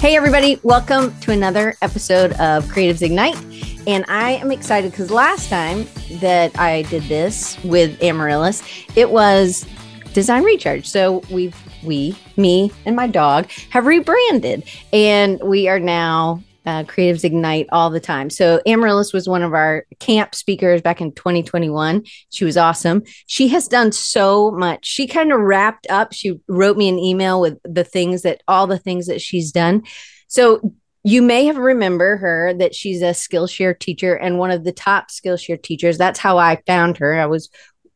Hey, everybody, welcome to another episode of Creatives Ignite. And I am excited because last time that I did this with Amarilys, it was Design Recharge. So we've, we, me, and my dog have rebranded, and we are now uh, Creatives Ignite all the time. So Amarilys was one of our camp speakers back in 2021. She was awesome. She has done so much. She kind of wrapped up. She wrote me an email with the things that all the things that she's done. So you may have remember her that she's a Skillshare teacher and one of the top Skillshare teachers. That's how I found her. I was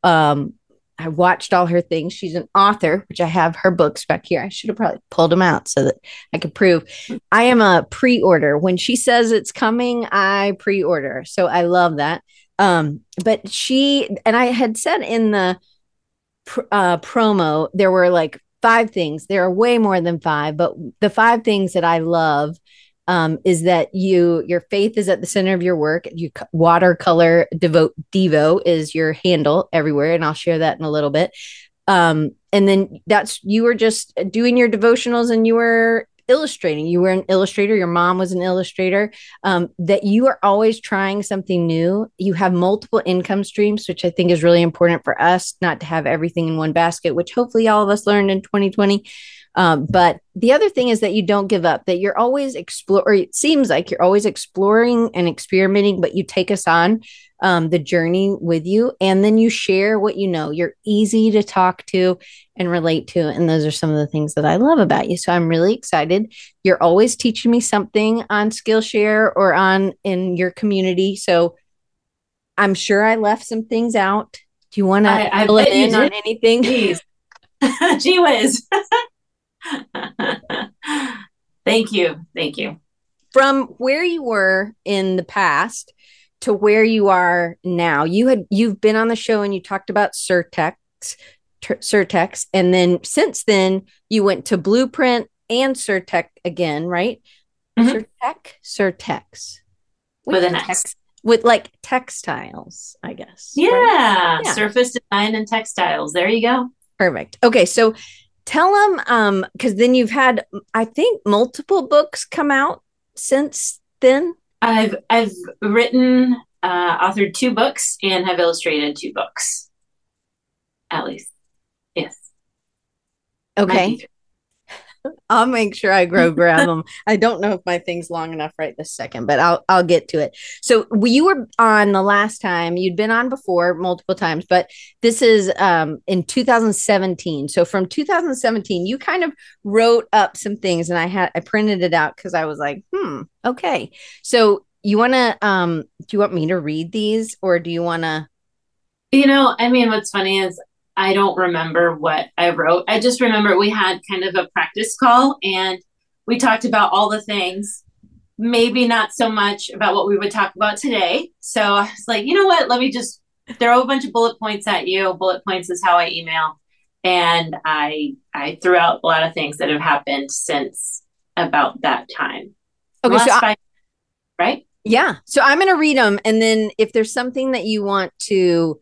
um, I watched all her things. She's an author, which I have her books back here. I should have probably pulled them out so that I could prove I am a pre-order. When she says it's coming, I pre-order. So I love that. Um, but she and I had said in the pr- uh, promo there were like five things. There are way more than five, but the five things that I love um, is that you your faith is at the center of your work. You watercolor devote devo is your handle everywhere, and I'll share that in a little bit. Um, and then that's you were just doing your devotionals and you were illustrating. You were an illustrator. Your mom was an illustrator. Um, that you are always trying something new. You have multiple income streams, which I think is really important for us not to have everything in one basket, which hopefully all of us learned in 2020. Um, but the other thing is that you don't give up, that you're always exploring, it seems like you're always exploring and experimenting, but you take us on um, the journey with you and then you share what you know. You're easy to talk to and relate to. And those are some of the things that I love about you. So I'm really excited. You're always teaching me something on Skillshare or on in your community. So I'm sure I left some things out. Do you want to fill in on anything? Jeez. Gee whiz. Thank you. Thank you. From where you were in the past to where you are now, you had you've been on the show and you talked about Surtex, Surtex, and then since then you went to Blueprint and Surtex again, right? Mm-hmm. Surtex, with an X. With like textiles, I guess. Yeah. Right? yeah, surface design and textiles. There you go. Perfect. Okay, so tell them um because then you've had i think multiple books come out since then? I've i've written uh authored two books and have illustrated two books. At least yes. Okay I'll make sure I grow grab them. I don't know if my thing's long enough right this second, but I'll I'll get to it. So you were on the last time. You'd been on before multiple times, but this is um in 2017. So from 2017, you kind of wrote up some things, and I had I printed it out because I was like, hmm, okay. So you want to um do you want me to read these, or do you want to? You know, I mean, what's funny is I don't remember what I wrote. I just remember we had kind of a practice call and we talked about all the things, maybe not so much about what we would talk about today. So I was like, you know what? Let me just throw a bunch of bullet points at you. Bullet points is how I email. And I I threw out a lot of things that have happened since about that time. Okay, so I, right? Yeah. So I'm going to read them and then if there's something that you want to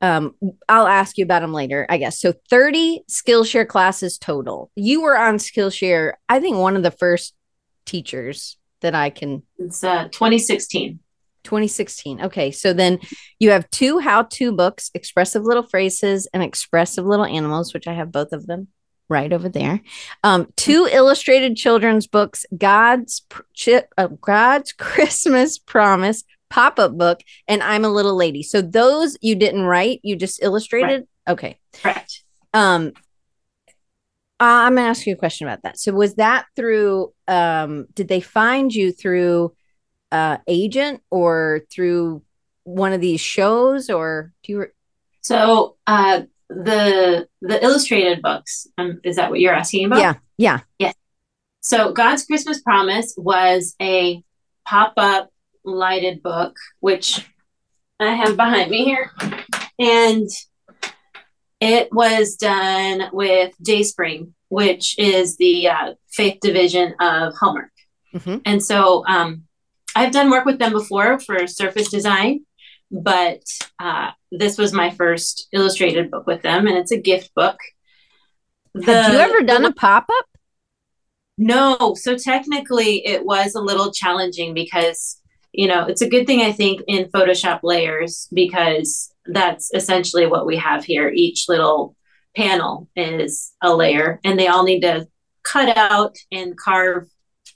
um, I'll ask you about them later, I guess. So 30 Skillshare classes total. You were on Skillshare, I think one of the first teachers that I can. It's uh, 2016. 2016. Okay. So then you have two how to books, Expressive Little Phrases and Expressive Little Animals, which I have both of them right over there. Um, two illustrated children's books, God's, uh, God's Christmas Promise pop up book and I'm a little lady. So those you didn't write, you just illustrated. Right. Okay. Correct. Um, I'm gonna ask you a question about that. So was that through? Um, did they find you through uh, agent or through one of these shows, or do you? Re- so uh, the the illustrated books. Um, is that what you're asking about? Yeah. Yeah. Yes. So God's Christmas Promise was a pop up lighted book, which I have behind me here. And it was done with Dayspring, which is the uh, faith division of Hallmark. Mm-hmm. And so um, I've done work with them before for surface design, but uh, this was my first illustrated book with them, and it's a gift book. The, Have you ever done the, a pop up? No, so technically it was a little challenging because, you know, it's a good thing I think in Photoshop layers because that's essentially what we have here. Each little panel is a layer and they all need to cut out and carve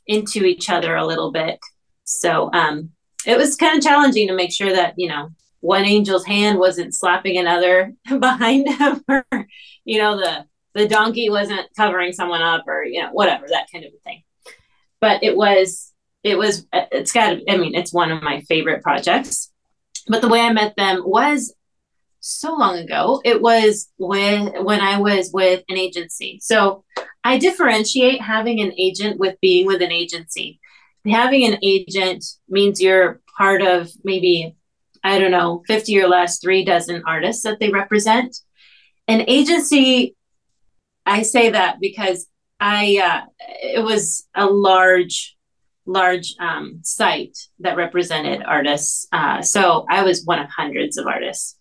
into each other a little bit. So um, it was kind of challenging to make sure that, you know, one angel's hand wasn't slapping another behind him or, you know, the the donkey wasn't covering someone up or you know whatever that kind of thing but it was it was it's got i mean it's one of my favorite projects. But the way i met them was so long ago. It was when when i was with an agency. So i differentiate having an agent with being with an agency. Having an agent means you're part of maybe i don't know 50 or less three dozen artists that they represent. An agency I say that because I uh, it was a large large um, site that represented artists. Uh, so I was one of hundreds of artists.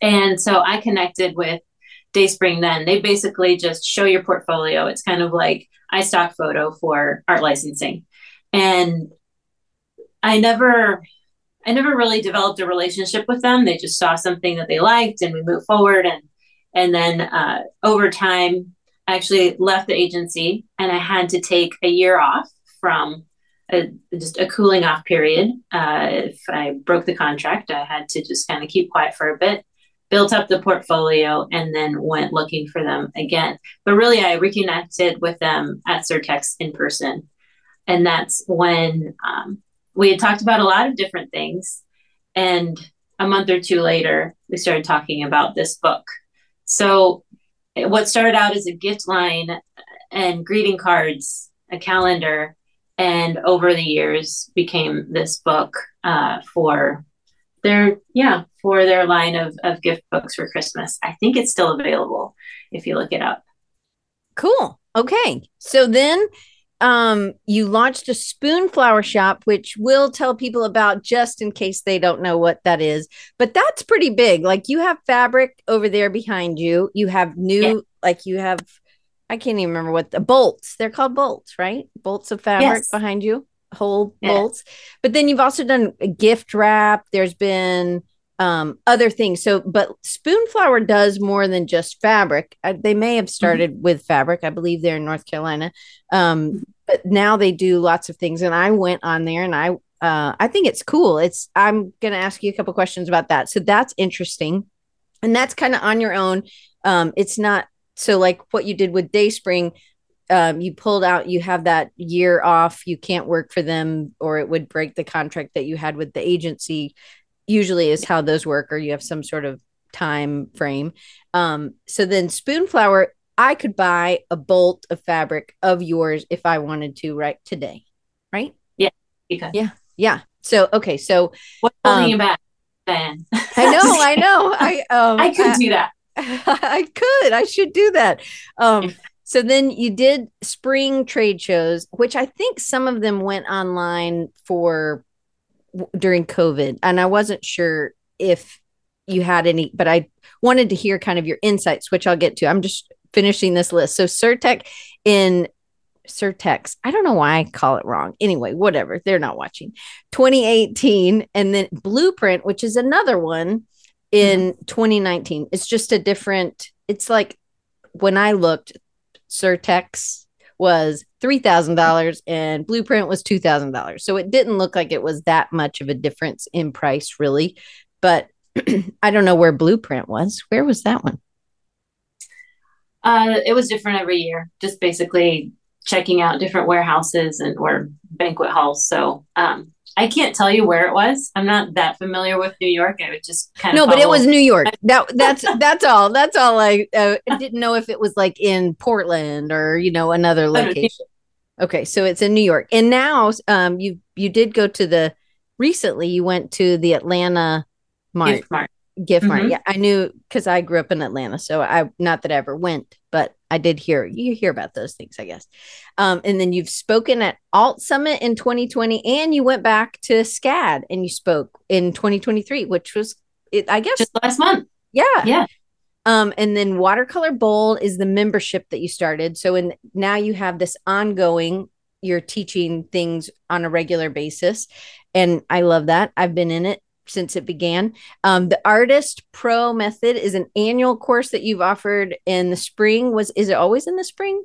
And so I connected with Dayspring then. They basically just show your portfolio. It's kind of like iStock photo for art licensing. And I never I never really developed a relationship with them. They just saw something that they liked and we moved forward and and then uh, over time, I actually left the agency and I had to take a year off from a, just a cooling off period. Uh, if I broke the contract, I had to just kind of keep quiet for a bit, built up the portfolio, and then went looking for them again. But really, I reconnected with them at Surtex in person. And that's when um, we had talked about a lot of different things. And a month or two later, we started talking about this book so, what started out as a gift line and greeting cards, a calendar, and over the years became this book uh, for their yeah for their line of, of gift books for christmas i think it's still available if you look it up cool okay so then um, you launched a Spoonflower shop, which we'll tell people about just in case they don't know what that is. But that's pretty big. Like you have fabric over there behind you. You have new, yeah. like you have, I can't even remember what the bolts. They're called bolts, right? Bolts of fabric yes. behind you, whole yeah. bolts. But then you've also done a gift wrap. There's been um, other things. So, but Spoonflower does more than just fabric. Uh, they may have mm-hmm. started mm-hmm. with fabric. I believe they're in North Carolina. Um, but now they do lots of things. And I went on there and I, uh, I think it's cool. It's, I'm going to ask you a couple questions about that. So that's interesting. And that's kind of on your own. Um, it's not so like what you did with Dayspring. Um, you pulled out, you have that year off, you can't work for them, or it would break the contract that you had with the agency. Usually is how those work or you have some sort of time frame. Um so then spoonflower i could buy a bolt of fabric of yours if i wanted to right today right? Yeah yeah yeah. So okay so what's holding um, you back then i know i know. I um i could do that i could i should do that um so then you did spring trade shows which i think some of them went online for during COVID, and I wasn't sure if you had any, but I wanted to hear kind of your insights, which I'll get to. I'm just finishing this list. So Surtec in Surtex. I don't know why I call it wrong. Anyway, whatever. They're not watching. 2018 and then Blueprint, which is another one in mm-hmm. 2019. It's just a different it's like when I looked Surtex was $3,000 and Blueprint was $2,000. So it didn't look like it was that much of a difference in price, really. But I don't know where Blueprint was. Where was that one? Uh, it was different every year, just basically checking out different warehouses and or banquet halls. So um, I can't tell you where it was. I'm not that familiar with New York. I would just kind of no, but it was New York. That that's that's all. That's all. I uh, didn't know if it was like in Portland or you know another location. Okay, so it's in New York, and now um you you did go to the recently. You went to the Atlanta Mart. Gift. Mm-hmm. Yeah, I knew because I grew up in Atlanta, so I not that I ever went, but I did hear you hear about those things, I guess. Um, and then you've spoken at Alt Summit in 2020, and you went back to SCAD and you spoke in 2023, which was, it, I guess, just last month. Yeah, yeah. Um, and then Watercolor Bold is the membership that you started. So in now you have this ongoing, you're teaching things on a regular basis. And I love that. I've been in it since it began. Um, the Artist Pro Method is an annual course that you've offered in the spring. Was is it always in the spring?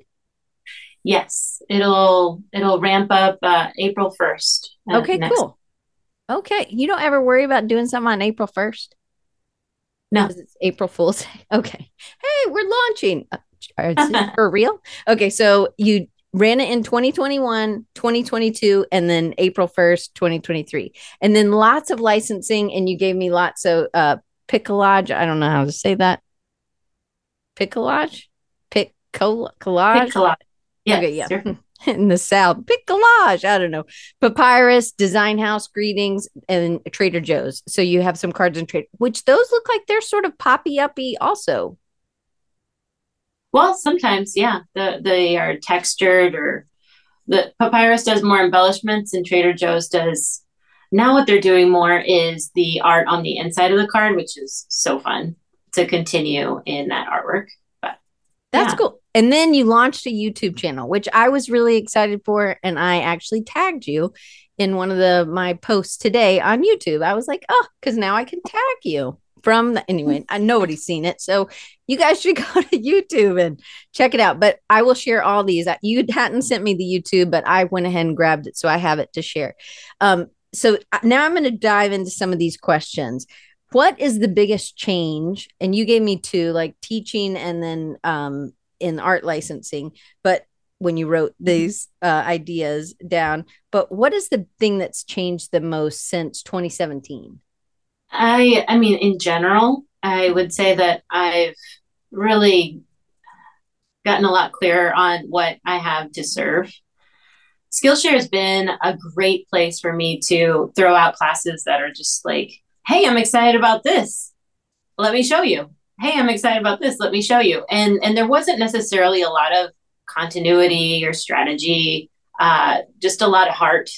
Yes, it'll it'll ramp up uh, April first. Uh, okay, cool. Okay, you don't ever worry about doing something on April first. No, it's April Fool's Day. Okay, hey, we're launching. Uh, for real? Okay, so you ran it in 2021, 2022, and then April 1st, 2023. And then lots of licensing, and you gave me lots of uh picolage. I don't know how to say that. Picolage? Pic collage? Picolage. Yes, okay, yeah. In the South, picolage. I don't know. Papyrus, Design House, Greetings, and Trader Joe's. So you have some cards in trade, which those look like they're sort of poppy uppy also. Well, sometimes, yeah, the, they are textured or the papyrus does more embellishments and Trader Joe's does now what they're doing more is the art on the inside of the card, which is so fun to continue in that artwork. But that's yeah. cool. And then you launched a YouTube channel, which I was really excited for, and I actually tagged you in one of the my posts today on YouTube. I was like, oh, because now I can tag you from the, anyway I, nobody's seen it so you guys should go to youtube and check it out but i will share all these. You hadn't sent me the youtube but i went ahead and grabbed it so i have it to share. Um, so now i'm going to dive into some of these questions. What is the biggest change and you gave me two like teaching and then um, in art licensing but when you wrote these uh, ideas down but what is the thing that's changed the most since 2017 I I mean in general, I would say that I've really gotten a lot clearer on what I have to serve. Skillshare has been a great place for me to throw out classes that are just like, hey, I'm excited about this. Let me show you. Hey, I'm excited about this. Let me show you. And and there wasn't necessarily a lot of continuity or strategy, uh, just a lot of heart.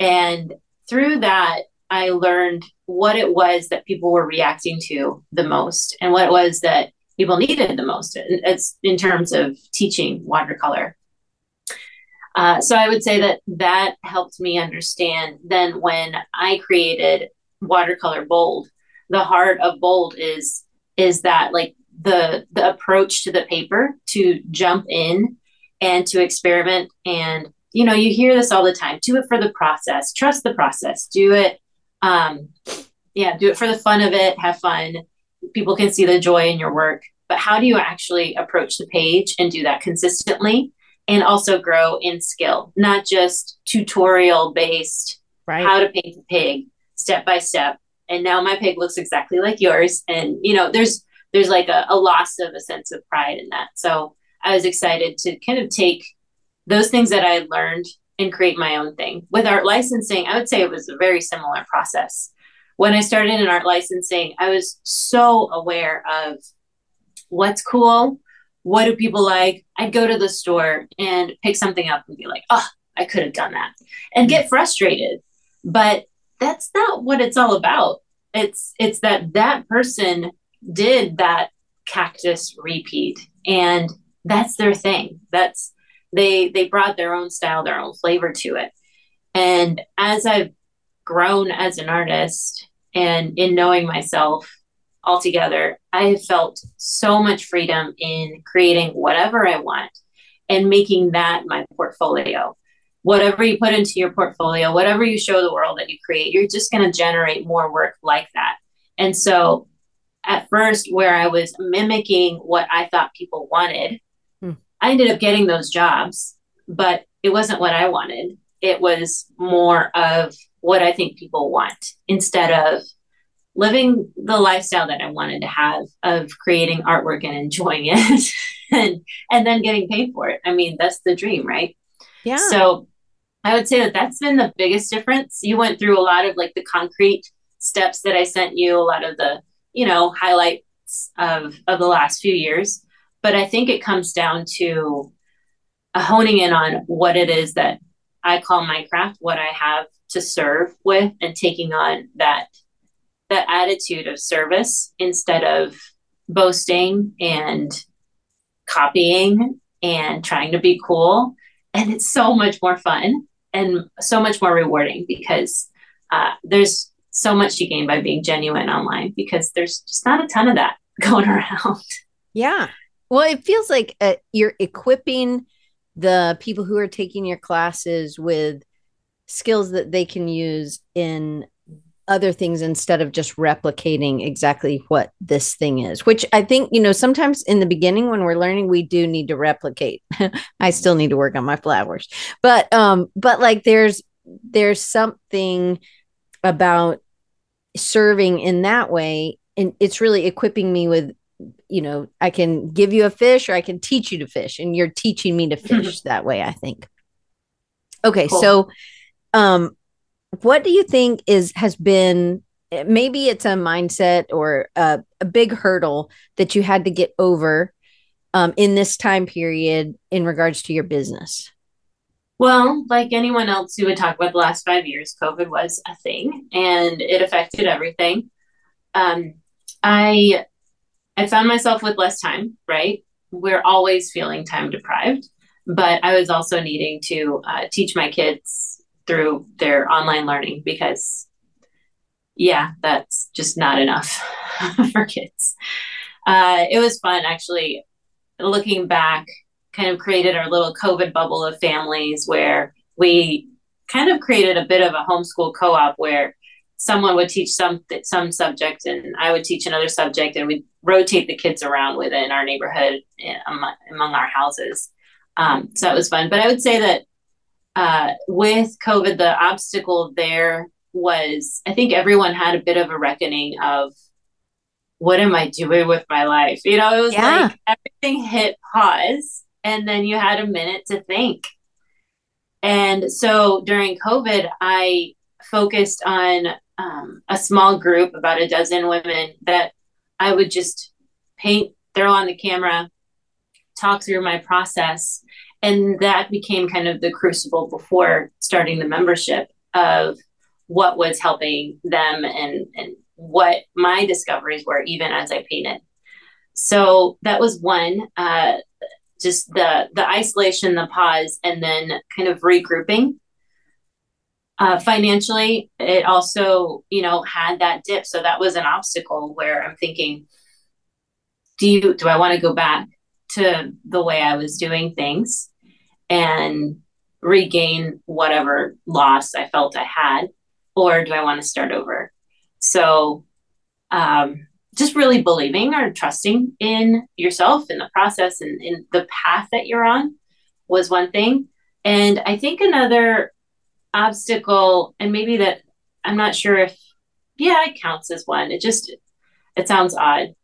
And through that, I learned what it was that people were reacting to the most and what it was that people needed the most it's in terms of teaching watercolor. Uh, so i would say that that helped me understand then when i created watercolor bold the heart of bold is is that like the the approach to the paper to jump in and to experiment and you know you hear this all the time do it for the process. Trust the process. Do it um, yeah, do it for the fun of it, have fun. People can see the joy in your work. But how do you actually approach the page and do that consistently and also grow in skill, not just tutorial based, right. how to paint a pig step by step. And now my pig looks exactly like yours. And, you know, there's, there's like a, a loss of a sense of pride in that. So I was excited to kind of take those things that I learned and create my own thing. With art licensing, I would say it was a very similar process. When I started in art licensing, I was so aware of what's cool, what do people like. I'd go to the store and pick something up and be like, oh, I could have done that, and get frustrated. But that's not what it's all about. It's it's that that person did that cactus repeat and that's their thing. That's they they brought their own style their own flavor to it. And as i've grown as an artist and in knowing myself altogether i have felt so much freedom in creating whatever i want and making that my portfolio. Whatever you put into your portfolio whatever you show the world that you create you're just going to generate more work like that. And so at first where i was mimicking what i thought people wanted I ended up getting those jobs, but it wasn't what I wanted. It was more of what I think people want instead of living the lifestyle that I wanted to have of creating artwork and enjoying it and and then getting paid for it. I mean, that's the dream, right? Yeah. So I would say that that's been the biggest difference. You went through a lot of like the concrete steps that I sent you, a lot of the, you know, highlights of of the last few years. But I think it comes down to honing in on what it is that I call my craft, what I have to serve with, and taking on that that attitude of service instead of boasting and copying and trying to be cool. And it's so much more fun and so much more rewarding because uh, there's so much to gain by being genuine online because there's just not a ton of that going around. Yeah. Well, it feels like uh, you're equipping the people who are taking your classes with skills that they can use in other things instead of just replicating exactly what this thing is which i think you know sometimes in the beginning when we're learning we do need to replicate. I still need to work on my flowers. But um but like there's there's something about serving in that way and it's really equipping me with you know i can give you a fish or i can teach you to fish and you're teaching me to fish that way i think. Okay cool. so um what do you think is has been maybe it's a mindset or a, a big hurdle that you had to get over um, in this time period in regards to your business? Well like anyone else who would talk about the last five years covid was a thing and it affected everything. Um, i i found myself with less time right? We're always feeling time deprived but i was also needing to uh, teach my kids through their online learning because yeah that's just not enough for kids. Uh, it was fun actually looking back kind of created our little covid bubble of families where we kind of created a bit of a homeschool co-op where someone would teach some some subject and I would teach another subject and we'd rotate the kids around within our neighborhood eh, among, among our houses. Um, so that was fun. But I would say that uh, with COVID, the obstacle there was I think everyone had a bit of a reckoning of what am I doing with my life? You know, it was yeah. like everything hit pause and then you had a minute to think. And so during COVID, I focused on um, a small group, about a dozen women that I would just paint, throw on the camera, talk through my process. And that became kind of the crucible before starting the membership of what was helping them and and what my discoveries were even as i painted. So that was one uh, just the the isolation the pause and then kind of regrouping uh, financially it also you know had that dip so that was an obstacle where i'm thinking do you do i want to go back to the way i was doing things and regain whatever loss I felt I had, or do I want to start over? So, um, just really believing or trusting in yourself in the process and in the path that you're on was one thing. And I think another obstacle, and maybe that I'm not sure if, yeah, it counts as one. It just, it sounds odd.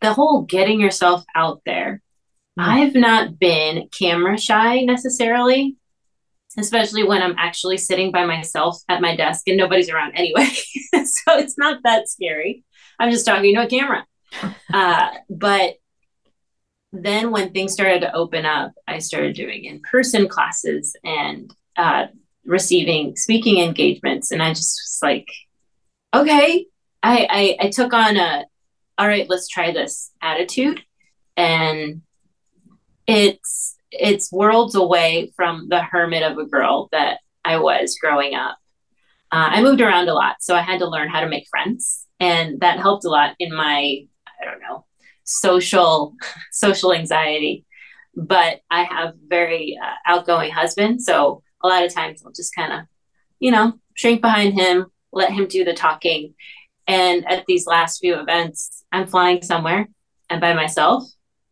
The whole getting yourself out there Mm-hmm. I've not been camera shy necessarily, especially when I'm actually sitting by myself at my desk and nobody's around anyway. so it's not that scary. I'm just talking to a camera. Uh, but then when things started to open up, I started doing in person classes and uh, receiving speaking engagements. And I just was like, okay, I, I, I took on a, all right, let's try this attitude. And it's it's worlds away from the hermit of a girl that I was growing up. Uh, I moved around a lot, so I had to learn how to make friends, and that helped a lot in my I don't know social social anxiety. But I have very uh, outgoing husband, so a lot of times I'll just kind of, you know, shrink behind him, let him do the talking. And at these last few events, I'm flying somewhere and by myself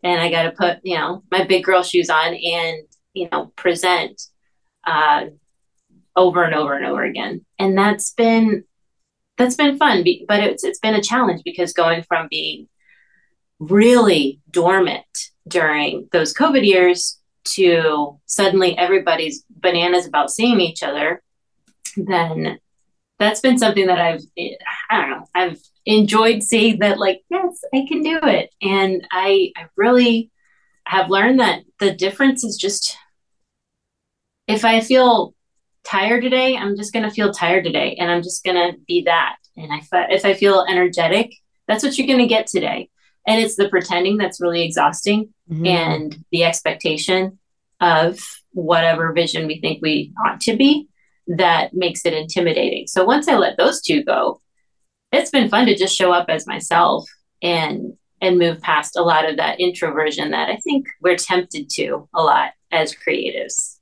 and I got to put, you know, my big girl shoes on and, you know, present uh, over and over and over again. And that's been, that's been fun, but it's, it's been a challenge because going from being really dormant during those COVID years to suddenly everybody's bananas about seeing each other, then that's been something that I've, I don't know, I've enjoyed seeing that like yes i can do it and i i really have learned that the difference is just if i feel tired today i'm just going to feel tired today and i'm just going to be that and if I, if I feel energetic that's what you're going to get today. And it's the pretending that's really exhausting mm-hmm. and the expectation of whatever vision we think we ought to be that makes it intimidating. So once I let those two go, it's been fun to just show up as myself and and move past a lot of that introversion that I think we're tempted to a lot as creatives.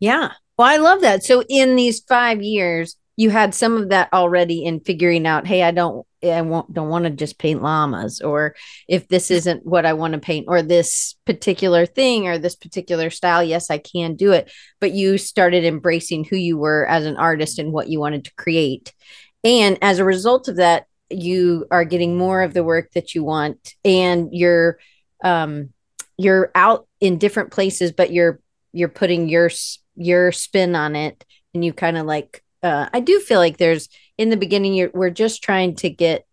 Yeah. Well, I love that. So in these 5 years, you had some of that already in figuring out, hey, I don't I won't, don't want to just paint llamas, or if this isn't what I want to paint, or this particular thing, or this particular style. Yes, I can do it. But you started embracing who you were as an artist and what you wanted to create. And as a result of that, you are getting more of the work that you want, and you're um, you're out in different places, but you're you're putting your your spin on it, and you kind of like. Uh, I do feel like there's in the beginning you're, we're just trying to get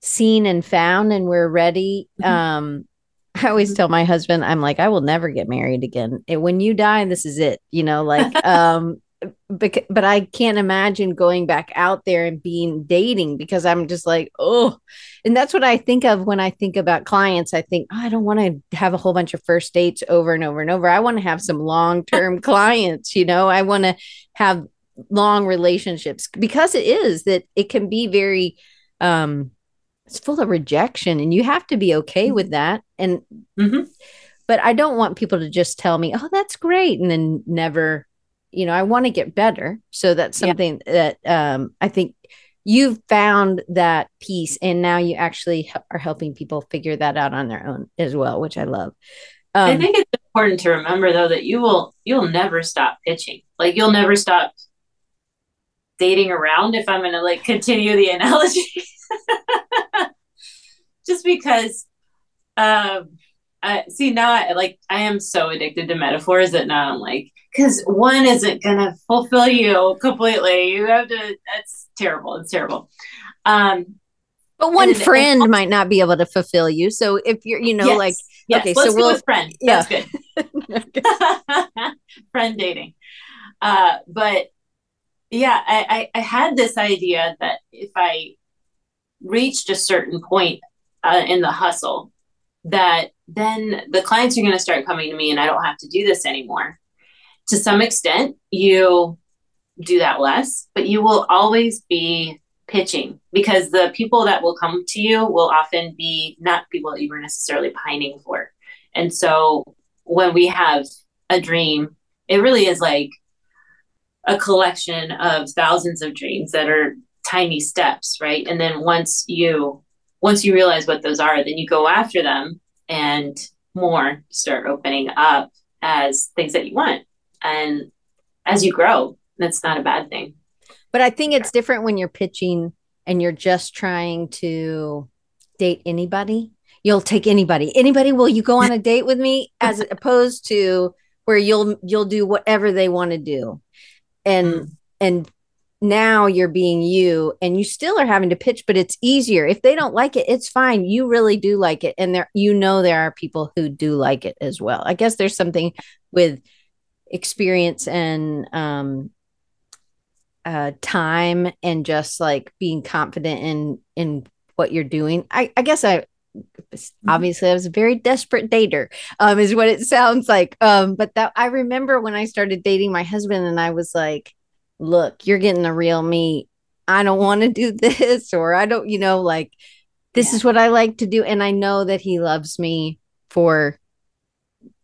seen and found and we're ready. Mm-hmm. um i always mm-hmm. tell my husband i'm like i will never get married again. And when you die this is it you know like um but, but i can't imagine going back out there and being dating because i'm just like oh and that's what i think of when i think about clients. I think oh, i don't want to have a whole bunch of first dates over and over and over. I want to have some long-term clients you know? I want to have long relationships because it is that it can be very um it's full of rejection and you have to be okay with mm-hmm. that and mm-hmm. but i don't want people to just tell me oh that's great and then never you know i want to get better so that's something yeah. that um i think you've found that piece and now you actually are helping people figure that out on their own as well which i love um, i think it's important to remember though that you will you'll never stop pitching like you'll never stop dating around if I'm going to like continue the analogy. Just because um I see now I like I am so addicted to metaphors that now I'm like because one isn't gonna fulfill you completely. You have to that's terrible. It's terrible. Um but one friend might not be able to fulfill you. So if you're, you know, yes, like yes, okay, let's so we'll friend. Yeah. That's good. friend dating. Uh, but yeah, I, I, had this idea that if I reached a certain point uh, in the hustle, that then the clients are going to start coming to me and I don't have to do this anymore. To some extent, you do that less, but you will always be pitching because the people that will come to you will often be not people that you were necessarily pining for. And so when we have a dream, it really is like a collection of thousands of dreams that are tiny steps right? And then once you once you realize what those are then you go after them and more start opening up as things that you want. And as you grow that's not a bad thing. But i think it's different when you're pitching and you're just trying to date anybody. You'll take anybody. Anybody will you go on a date with me? As opposed to where you'll you'll do whatever they want to do and mm. and now you're being you and you still are having to pitch but it's easier if they don't like it it's fine you really do like it and there you know there are people who do like it as well i guess there's something with experience and um uh time and just like being confident in in what you're doing i i guess i. obviously I was a very desperate dater, um, is what it sounds like. Um, but that I remember when I started dating my husband and I was like, look, you're getting the real me. I don't want to do this, or I don't, you know, like this yeah. is what I like to do. And I know that he loves me for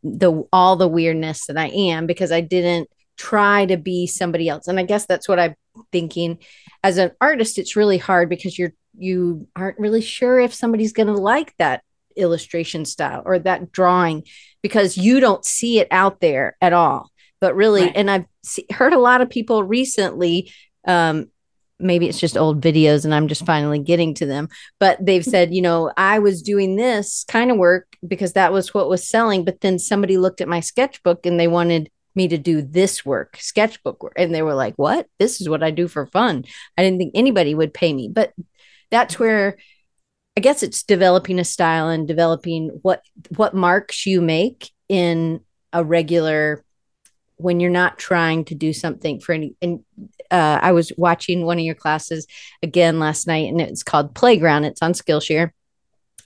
the all the weirdness that I am because I didn't try to be somebody else. And I guess that's what I'm thinking. As an artist, it's really hard because you're you aren't really sure if somebody's going to like that illustration style or that drawing because you don't see it out there at all. But really right. and i've see, heard a lot of people recently um, maybe it's just old videos and i'm just finally getting to them but they've said you know i was doing this kind of work because that was what was selling but then somebody looked at my sketchbook and they wanted me to do this work sketchbook work. And they were like what? This is what i do for fun. I didn't think anybody would pay me. But that's where I guess it's developing a style and developing what what marks you make in a regular when you're not trying to do something for any and uh, i was watching one of your classes again last night and it's called playground. It's on skillshare.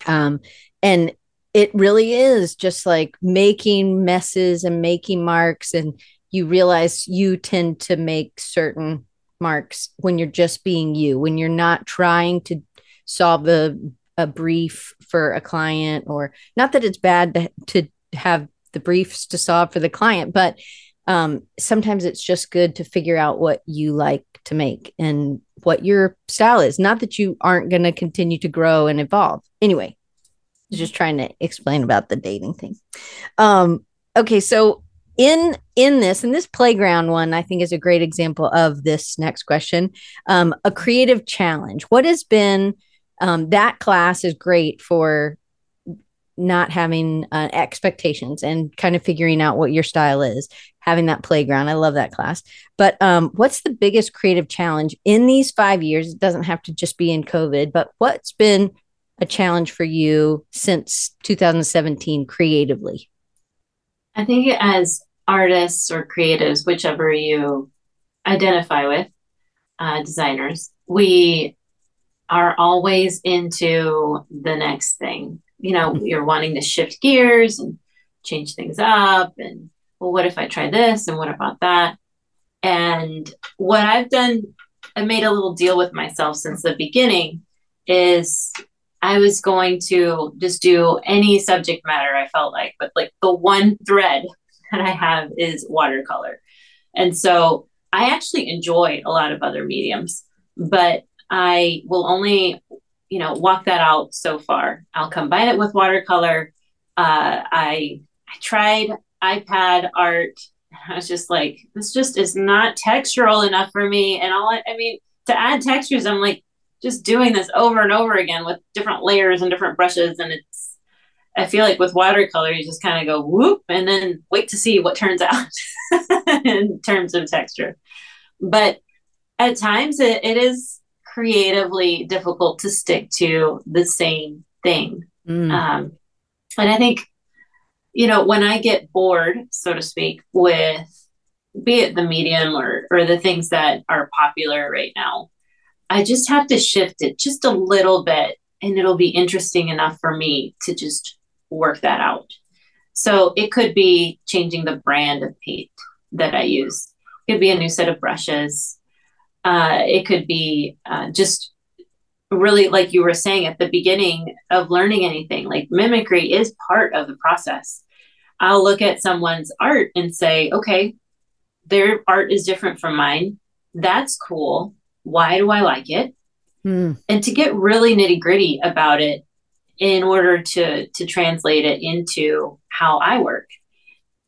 Um, and it really is just like making messes and making marks and you realize you tend to make certain marks when you're just being you when you're not trying to solve a, a brief for a client or not that it's bad to, to have the briefs to solve for the client but um, sometimes it's just good to figure out what you like to make and what your style is. Not that you aren't going to continue to grow and evolve. Anyway just trying to explain about the dating thing. Um, okay so in in this and this playground one i think is a great example of this next question. Um, a creative challenge. What has been um, that class is great for not having uh, expectations and kind of figuring out what your style is having that playground. I love that class. But um, what's the biggest creative challenge in these five years? It doesn't have to just be in covid but what's been a challenge for you since 2017 creatively? I think as artists or creatives, whichever you identify with, uh, designers, we are always into the next thing. You know, mm-hmm. you're wanting to shift gears and change things up. And, well, what if I try this? And what about that? And what I've done, I made a little deal with myself since the beginning is I was going to just do any subject matter I felt like, but like the one thread that I have is watercolor. And so I actually enjoy a lot of other mediums, but I will only, you know, walk that out so far. I'll combine it with watercolor. Uh, I I tried iPad art. I was just like, this just is not textural enough for me. And all I, I mean, to add textures, I'm like, just doing this over and over again with different layers and different brushes and it's i feel like with watercolor you just kind of go whoop and then wait to see what turns out in terms of texture but at times it, it is creatively difficult to stick to the same thing mm. um, and i think you know when i get bored so to speak with be it the medium or or the things that are popular right now I just have to shift it just a little bit and it'll be interesting enough for me to just work that out. So it could be changing the brand of paint that I use. It could be a new set of brushes. Uh, it could be uh, just really, like you were saying at the beginning of learning anything, like mimicry is part of the process. I'll look at someone's art and say, okay, their art is different from mine. That's cool why do I like it? Mm. And to get really nitty gritty about it in order to to translate it into how I work.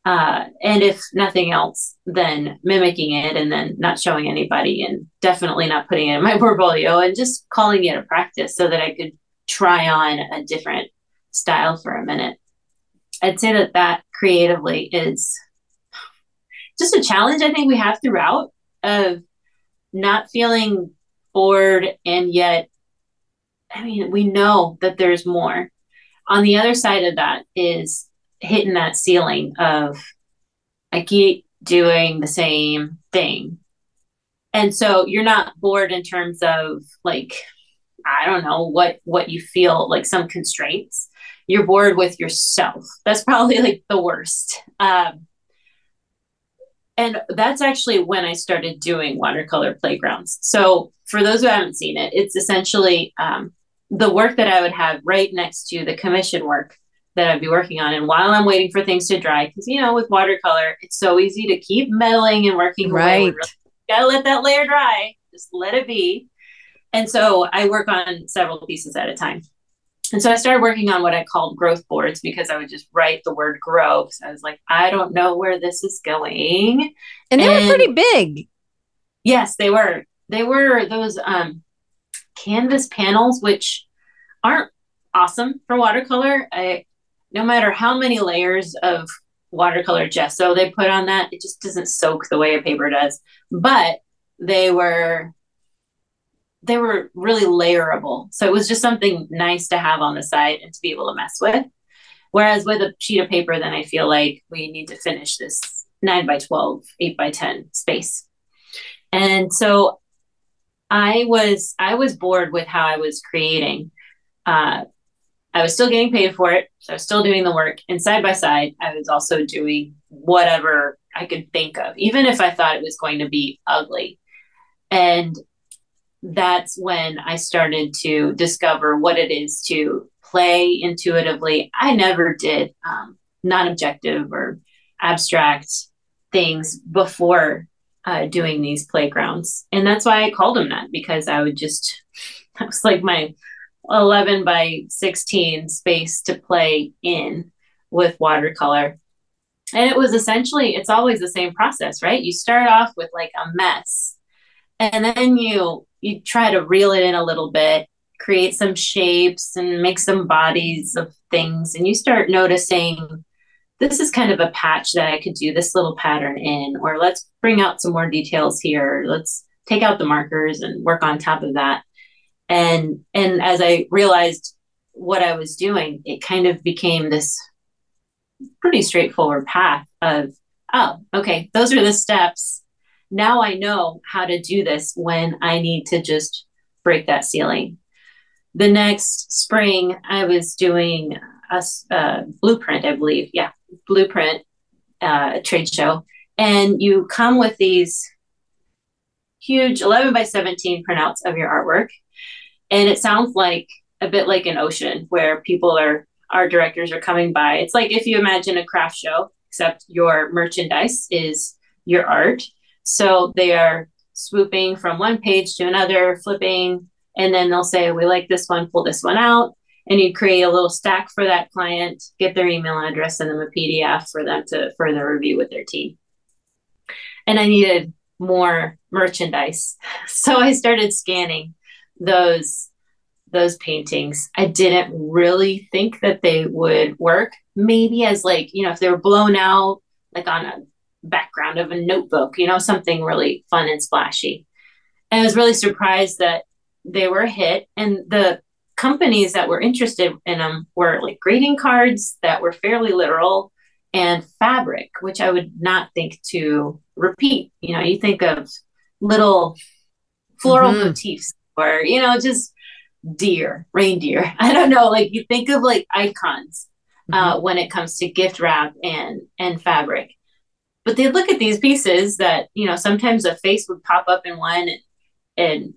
Uh, and if nothing else, then mimicking it and then not showing anybody and definitely not putting it in my portfolio and just calling it a practice so that I could try on a different style for a minute. I'd say that that creatively is just a challenge I think we have throughout of not feeling bored and yet I mean, we know that there's more. On the other side of that is hitting that ceiling of I keep doing the same thing. And so you're not bored in terms of like I don't know what what you feel like some constraints. You're bored with yourself. That's probably like the worst. Um, and that's actually when I started doing watercolor playgrounds. So, for those who haven't seen it, it's essentially um, the work that I would have right next to the commission work that I'd be working on. And while I'm waiting for things to dry, because you know, with watercolor, it's so easy to keep meddling and working. Right. Away. Gotta let that layer dry. Just let it be. And so I work on several pieces at a time. And so I started working on what I called growth boards because I would just write the word grow. because I was like, I don't know where this is going. And they and were pretty big. Yes, they were. They were those um, canvas panels, which aren't awesome for watercolor. I, no matter how many layers of watercolor gesso they put on that, it just doesn't soak the way a paper does. But they were they were really layerable. So it was just something nice to have on the side and to be able to mess with. Whereas with a sheet of paper, then I feel like we need to finish this nine by 12, eight by 10 space. And so I was I was bored with how I was creating. Uh, I was still getting paid for it, so I was still doing the work. And side by side, I was also doing whatever I could think of, even if I thought it was going to be ugly. And that's when I started to discover what it is to play intuitively. I never did um, non objective or abstract things before uh, doing these playgrounds. And that's why I called them that because I would just, that was like my 11 by 16 space to play in with watercolor. And it was essentially, it's always the same process, right? You start off with like a mess and then you you try to reel it in a little bit create some shapes and make some bodies of things and you start noticing this is kind of a patch that I could do this little pattern in, or let's bring out some more details here. Let's take out the markers and work on top of that. And and as I realized what I was doing, it kind of became this pretty straightforward path of, oh, okay, those are the steps. Now I know how to do this when I need to just break that ceiling. The next spring, I was doing a, a blueprint, I believe. Yeah, blueprint uh, trade show, and you come with these huge 11 by 17 printouts of your artwork, and it sounds like a bit like an ocean where people are our directors are coming by. It's like if you imagine a craft show, except your merchandise is your art. So they are swooping from one page to another, flipping, and then they'll say, We like this one, pull this one out and you'd create a little stack for that client, get their email address, send them a PDF for them to further review with their team. And I needed more merchandise. So I started scanning those those paintings. I didn't really think that they would work. Maybe as like, you know, if they were blown out like on a background of a notebook, you know, something really fun and splashy. And I was really surprised that they were a hit and the companies that were interested in them were like greeting cards that were fairly literal and fabric, which I would not think to repeat. You know, you think of little floral mm-hmm. motifs or, you know, just deer, reindeer. I don't know. Like you think of like icons uh, mm-hmm. when it comes to gift wrap and and fabric. But they look at these pieces that, you know, sometimes a face would pop up in one and, and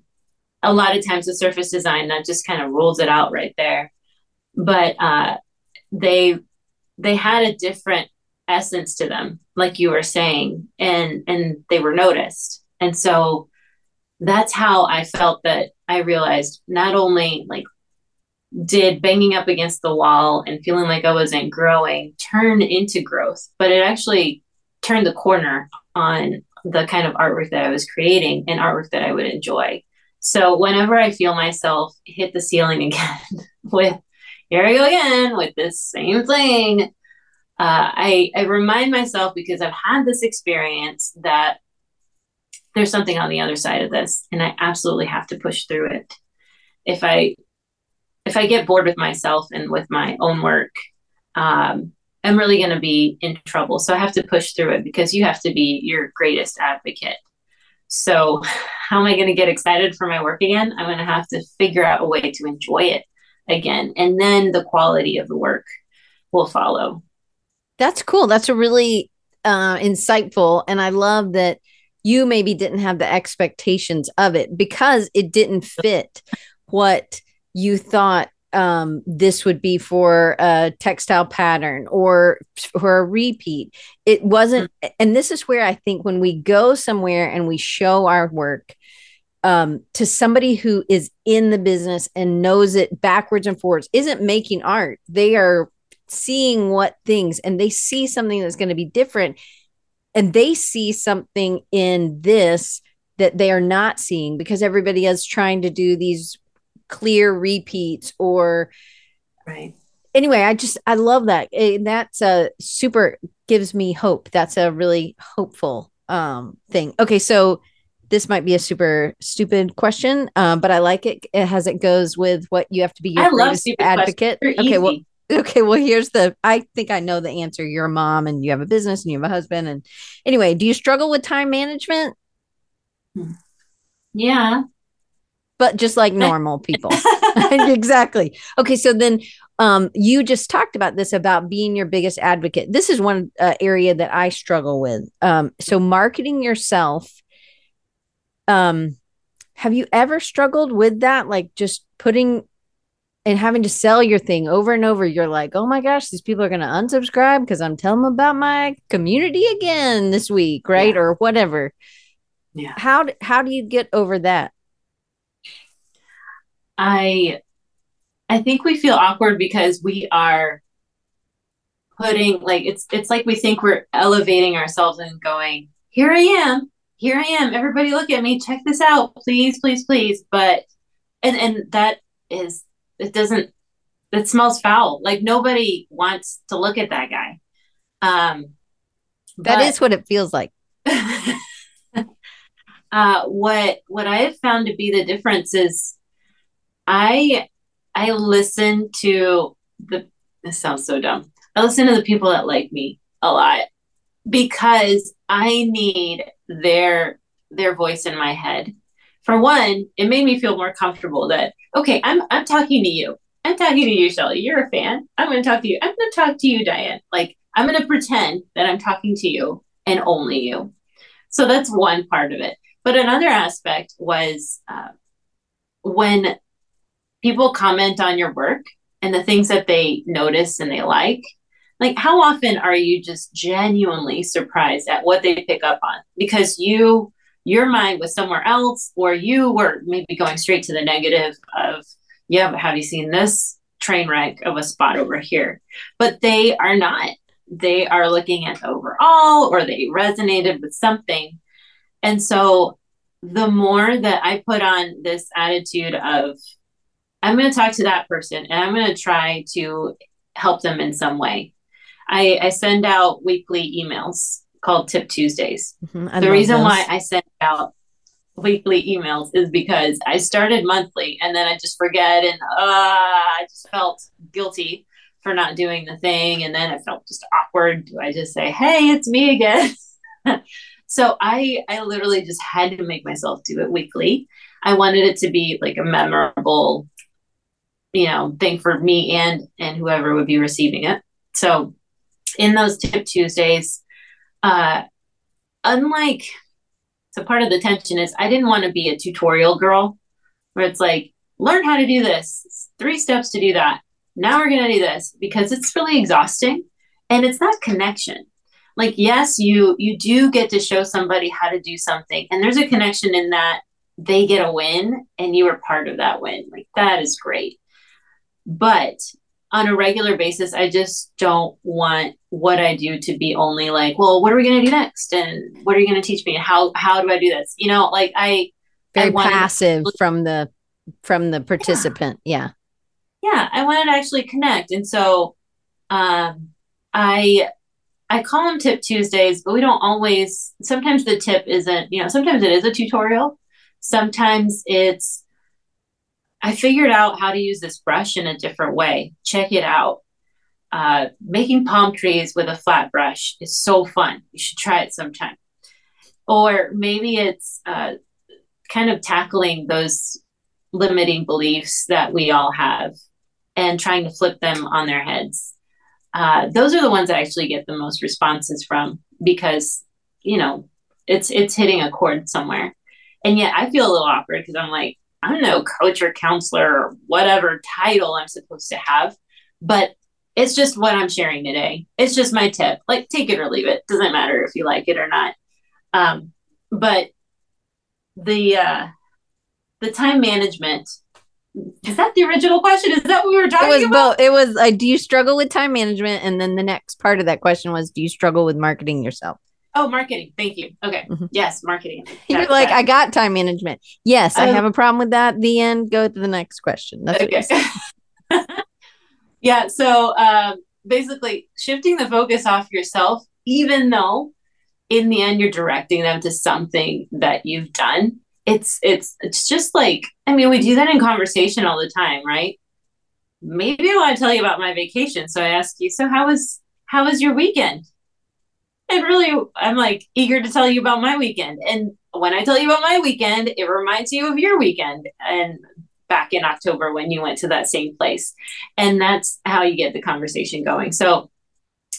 a lot of times the surface design that just kind of rules it out right there but uh, they they had a different essence to them like you were saying and and they were noticed and so that's how i felt that i realized not only like did banging up against the wall and feeling like i wasn't growing turn into growth but it actually turned the corner on the kind of artwork that i was creating and artwork that i would enjoy. So whenever I feel myself hit the ceiling again with here I go again with this same thing, uh, I I remind myself because I've had this experience that there's something on the other side of this, and I absolutely have to push through it. If I if I get bored with myself and with my own work, um, I'm really going to be in trouble. So I have to push through it because you have to be your greatest advocate. So, how am I going to get excited for my work again? I'm going to have to figure out a way to enjoy it again. And then the quality of the work will follow. That's cool. That's a really uh, insightful. And I love that you maybe didn't have the expectations of it because it didn't fit what you thought um, this would be for a textile pattern or for a repeat. It wasn't, and this is where I think when we go somewhere and we show our work um, to somebody who is in the business and knows it backwards and forwards, isn't making art. They are seeing what things and they see something that's going to be different and they see something in this that they are not seeing because everybody is trying to do these clear repeats or right. Anyway i just i love that. And that's a super gives me hope. That's a really hopeful um thing. Okay so this might be a super stupid question um, but i like it. It as it goes with what you have to be your I love advocate. okay well okay, well, here's the I think I know the answer. You're a mom and you have a business and you have a husband. And anyway, do you struggle with time management? Yeah. But just like normal people. exactly. Okay, so then um, you just talked about this about being your biggest advocate. This is one uh, area that I struggle with. Um, so marketing yourself. Um, have you ever struggled with that? Like just putting and having to sell your thing over and over. You're like, oh my gosh, these people are going to unsubscribe because I'm telling them about my community again this week, right? Yeah. Or whatever. Yeah. How how do you get over that? I I think we feel awkward because we are putting like it's it's like we think we're elevating ourselves and going, here I am, here I am, everybody look at me, check this out, please, please, please. But and and that is it doesn't it smells foul. Like nobody wants to look at that guy. Um that but, is what it feels like. uh what what I have found to be the difference is I I listen to the this sounds so dumb. I listen to the people that like me a lot because I need their their voice in my head. For one, it made me feel more comfortable that okay, I'm I'm talking to you. I'm talking to you, Shelly. You're a fan. I'm going to talk to you. I'm going to talk to you, Diane. Like I'm going to pretend that I'm talking to you and only you. So that's one part of it. But another aspect was uh, when people comment on your work and the things that they notice and they like like how often are you just genuinely surprised at what they pick up on because you your mind was somewhere else or you were maybe going straight to the negative of yeah but have you seen this train wreck of a spot over here? But they are not. They are looking at overall or they resonated with something. And so the more that i put on this attitude of I'm going to talk to that person and I'm going to try to help them in some way. I, I send out weekly emails called Tip Tuesdays. Mm-hmm. The reason those. why I send out weekly emails is because I started monthly and then I just forget and uh, I just felt guilty for not doing the thing. And then it felt just awkward. Do I just say, hey, it's me again? so I, I literally just had to make myself do it weekly. I wanted it to be like a memorable you know thing for me and and whoever would be receiving it so in those tip tuesdays uh unlike so part of the tension is i didn't want to be a tutorial girl where it's like learn how to do this. Three steps to do that. Now we're going to do this because it's really exhausting and it's not connection. Like yes you you do get to show somebody how to do something and there's a connection in that they get a win and you are part of that win. Like that is great. But on a regular basis, I just don't want what I do to be only like, well, what are we going to do next? And what are you going to teach me? How, how do I do this? You know, like I, very I passive to, from the, from the participant. Yeah. yeah. Yeah. I wanted to actually connect. And so, um, I, I call them tip Tuesdays, but we don't always, sometimes the tip isn't, you know, sometimes it is a tutorial. Sometimes it's, I figured out how to use this brush in a different way. Check it out. Uh, making palm trees with a flat brush is so fun. You should try it sometime. Or maybe it's uh, kind of tackling those limiting beliefs that we all have and trying to flip them on their heads. Uh, those are the ones that I actually get the most responses from because you know it's it's hitting a chord somewhere. And yet I feel a little awkward because I'm like, I don't know, coach or counselor or whatever title I'm supposed to have. But it's just what I'm sharing today. It's just my tip. Like, take it or leave it. Doesn't matter if you like it or not. Um, but the uh, the time management is that the original question? Is that what we were talking it was about? Both. It was like, do you struggle with time management? And then the next part of that question was, do you struggle with marketing yourself? Oh, marketing. Thank you. Okay. Mm-hmm. Yes, marketing. You're like, that. I got time management. Yes, um, I have a problem with that. The end. Go to the next question. That's okay. yeah. So um, basically, shifting the focus off yourself, even though in the end you're directing them to something that you've done. It's it's it's just like I mean we do that in conversation all the time, right? maybe I want to tell you about my vacation. So I ask you, so how was how was your weekend? And really, I'm like eager to tell you about my weekend. And when I tell you about my weekend, it reminds you of your weekend and back in October when you went to that same place. And that's how you get the conversation going. So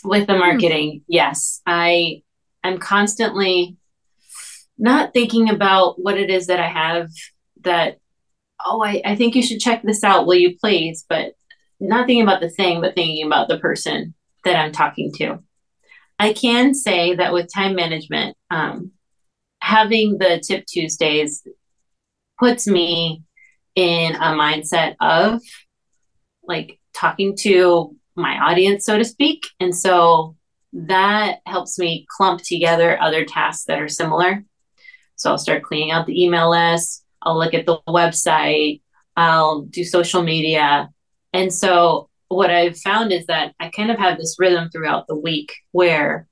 with the hmm. marketing, yes, I I'm constantly not thinking about what it is that I have that oh, I, I think you should check this out. Will you please? But not thinking about the thing, but thinking about the person that I'm talking to. I can say that with time management, um, having the Tip Tuesdays puts me in a mindset of like talking to my audience, so to speak. And so that helps me clump together other tasks that are similar. So I'll start cleaning out the email list, I'll look at the website, I'll do social media. And so what I've found is that I kind of have this rhythm throughout the week where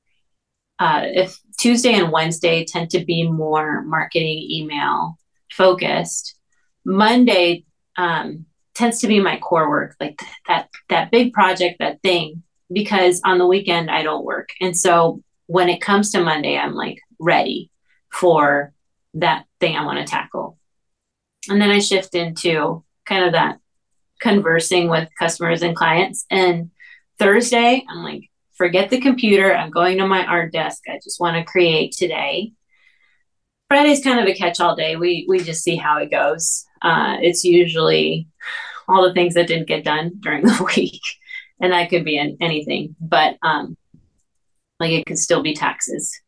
uh, if Tuesday and Wednesday tend to be more marketing email focused, Monday um, tends to be my core work, like that that big project, that thing. Because on the weekend I don't work, and so when it comes to Monday, I'm like ready for that thing I want to tackle. And then I shift into kind of that conversing with customers and clients. And Thursday, I'm like, forget the computer. I'm going to my art desk. I just want to create today. Friday's kind of a catch-all day. We we just see how it goes. Uh, it's usually all the things that didn't get done during the week, and that could be in anything. But um, like it could still be taxes.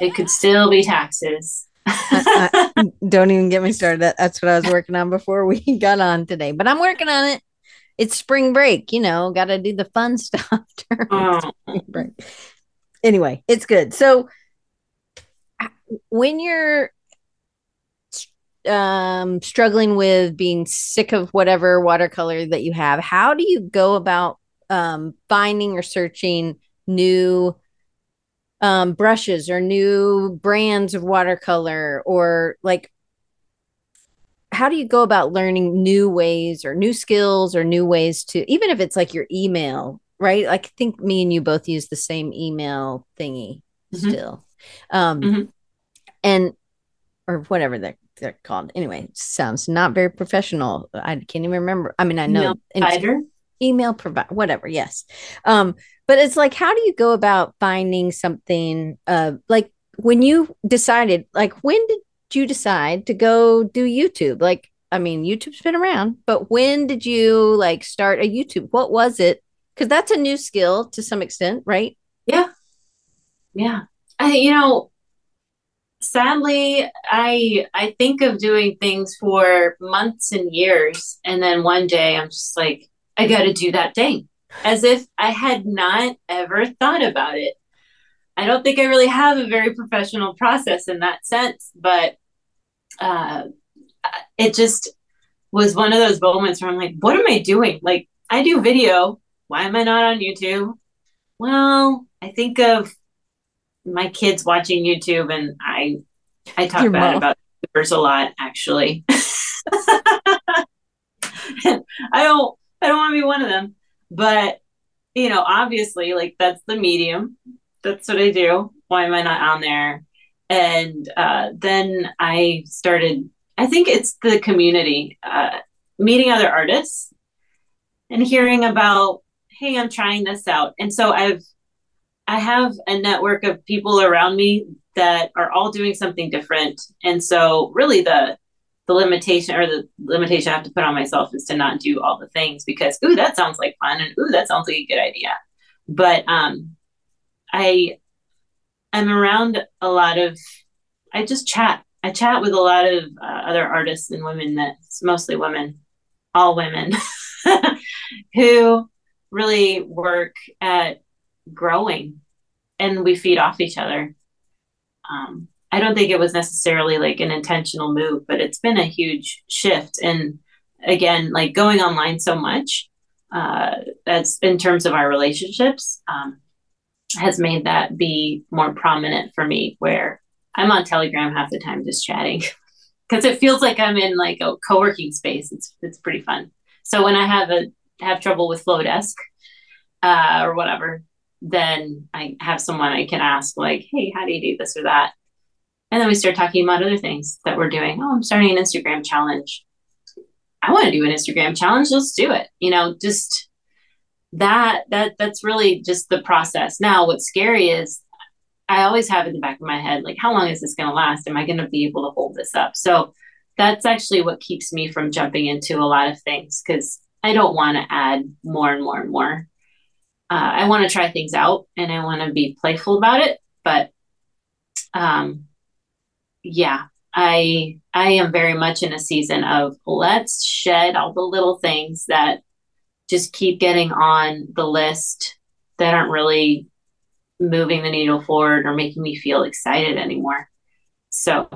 It could still be taxes. I, I, don't even get me started. That, that's what I was working on before we got on today. But I'm working on it. It's spring break, you know, got to do the fun stuff during oh. break. Anyway, it's good. So when you're um, struggling with being sick of whatever watercolor that you have, how do you go about um, finding or searching new um, brushes or new brands of watercolor or like how do you go about learning new ways or new skills or new ways to even if it's like your email right? Like i think me and you both use the same email thingy mm-hmm. still. Um mm-hmm. and or whatever they're, they're called. Anyway sounds not very professional. I can't even remember. I mean i know email email provider whatever yes. Um but it's like how do you go about finding something uh like when you decided like when did you decide to go do youtube? Like i mean youtube's been around but when did you like start a youtube? What was it? Because that's a new skill to some extent right? Yeah. Yeah. I you know sadly i i think of doing things for months and years and then one day i'm just like i got to do that thing as if I had not ever thought about it. I don't think I really have a very professional process in that sense, but uh, it just was one of those moments where I'm like, what am I doing? Like, I do video. Why am I not on YouTube? Well, I think of my kids watching YouTube, and I I talk Your bad mom. about YouTubers a lot, actually. I don't I don't want to be one of them. But, you know, obviously, like that's the medium. That's what I do. Why am I not on there? And uh, then I started, I think it's the community, uh, meeting other artists and hearing about, hey, I'm trying this out. And so I've, I have a network of people around me that are all doing something different. And so really the the limitation or the limitation I have to put on myself is to not do all the things because ooh that sounds like fun and ooh that sounds like a good idea. But um I I'm around a lot of I just chat. I chat with a lot of uh, other artists and women that's mostly women, all women who really work at growing and we feed off each other. Um, I don't think it was necessarily like an intentional move, but it's been a huge shift. And again, like going online so much, uh, that's in terms of our relationships, um, has made that be more prominent for me. Where I'm on Telegram half the time just chatting because it feels like I'm in like a co-working space. It's it's pretty fun. So when I have a have trouble with Flodesk uh, or whatever, then I have someone I can ask, like, hey, how do you do this or that? And then we start talking about other things that we're doing. Oh, I'm starting an Instagram challenge. I want to do an Instagram challenge. Let's do it. You know, just that that that's really just the process. Now, what's scary is I always have in the back of my head, like, how long is this going to last? Am I going to be able to hold this up? So that's actually what keeps me from jumping into a lot of things because I don't want to add more and more and more. Uh, I want to try things out and I want to be playful about it. But um, yeah, I I am very much in a season of let's shed all the little things that just keep getting on the list that aren't really moving the needle forward or making me feel excited anymore. So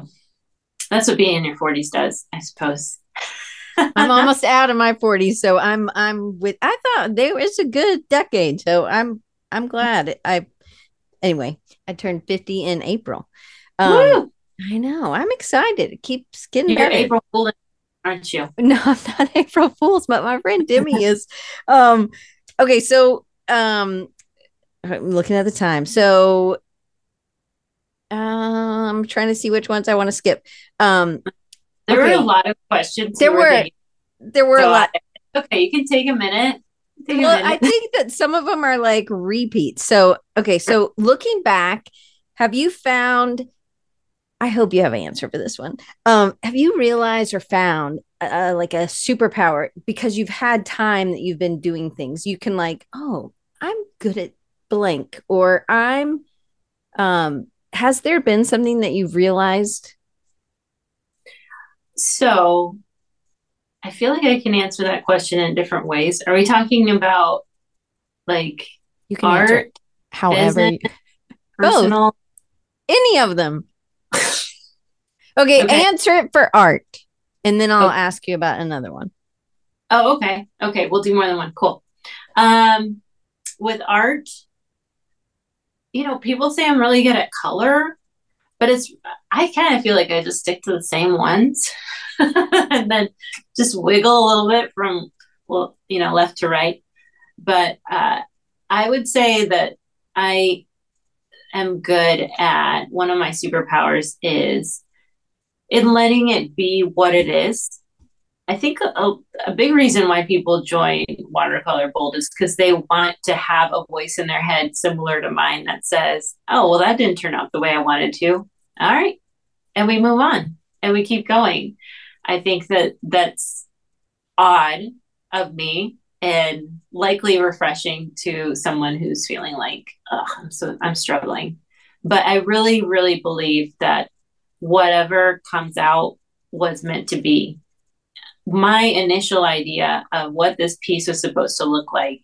that's what being in your 40s does, I suppose. I'm almost out of my 40s, so I'm I'm with. I thought there was a good decade, so I'm I'm glad. I anyway, I turned 50 in April. Um, I know. I'm excited. It keeps getting You're better. April Fool, aren't you? No, I'm not April Fools, but my friend Demi is. Um, okay, so um, I'm looking at the time. So um, I'm trying to see which ones I want to skip. Um, There Okay. were a lot of questions. There were thinking. there were a So, lot. Okay, you can take a minute. Take a Well, minute. I think that some of them are like repeats. So, okay, so looking back, have you found? I hope you have an answer for this one. Um, have you realized or found uh, like a superpower because you've had time that you've been doing things? You can like, oh, I'm good at blank, or I'm. Um, has there been something that you've realized? So I feel like I can answer that question in different ways. Are we talking about like You can art, however, business? Both. any of them. Okay, Okay. answer it for art, and then I'll Okay. ask you about another one. Oh, okay. Okay, we'll do more than one. Cool. Um, with art, you know, people say I'm really good at color, but it's I kind of feel like I just stick to the same ones and then just wiggle a little bit from well, you know, left to right. But uh, I would say that I am good at one of my superpowers is in letting it be what it is I think a, a big reason why people join Watercolor Bold is because they want to have a voice in their head similar to mine that says, oh, well, that didn't turn out the way I wanted to. All right. And we move on and we keep going. I think that that's odd of me and likely refreshing to someone who's feeling like, oh, I'm so I'm struggling. But I really, really believe that whatever comes out was meant to be my initial idea of what this piece was supposed to look like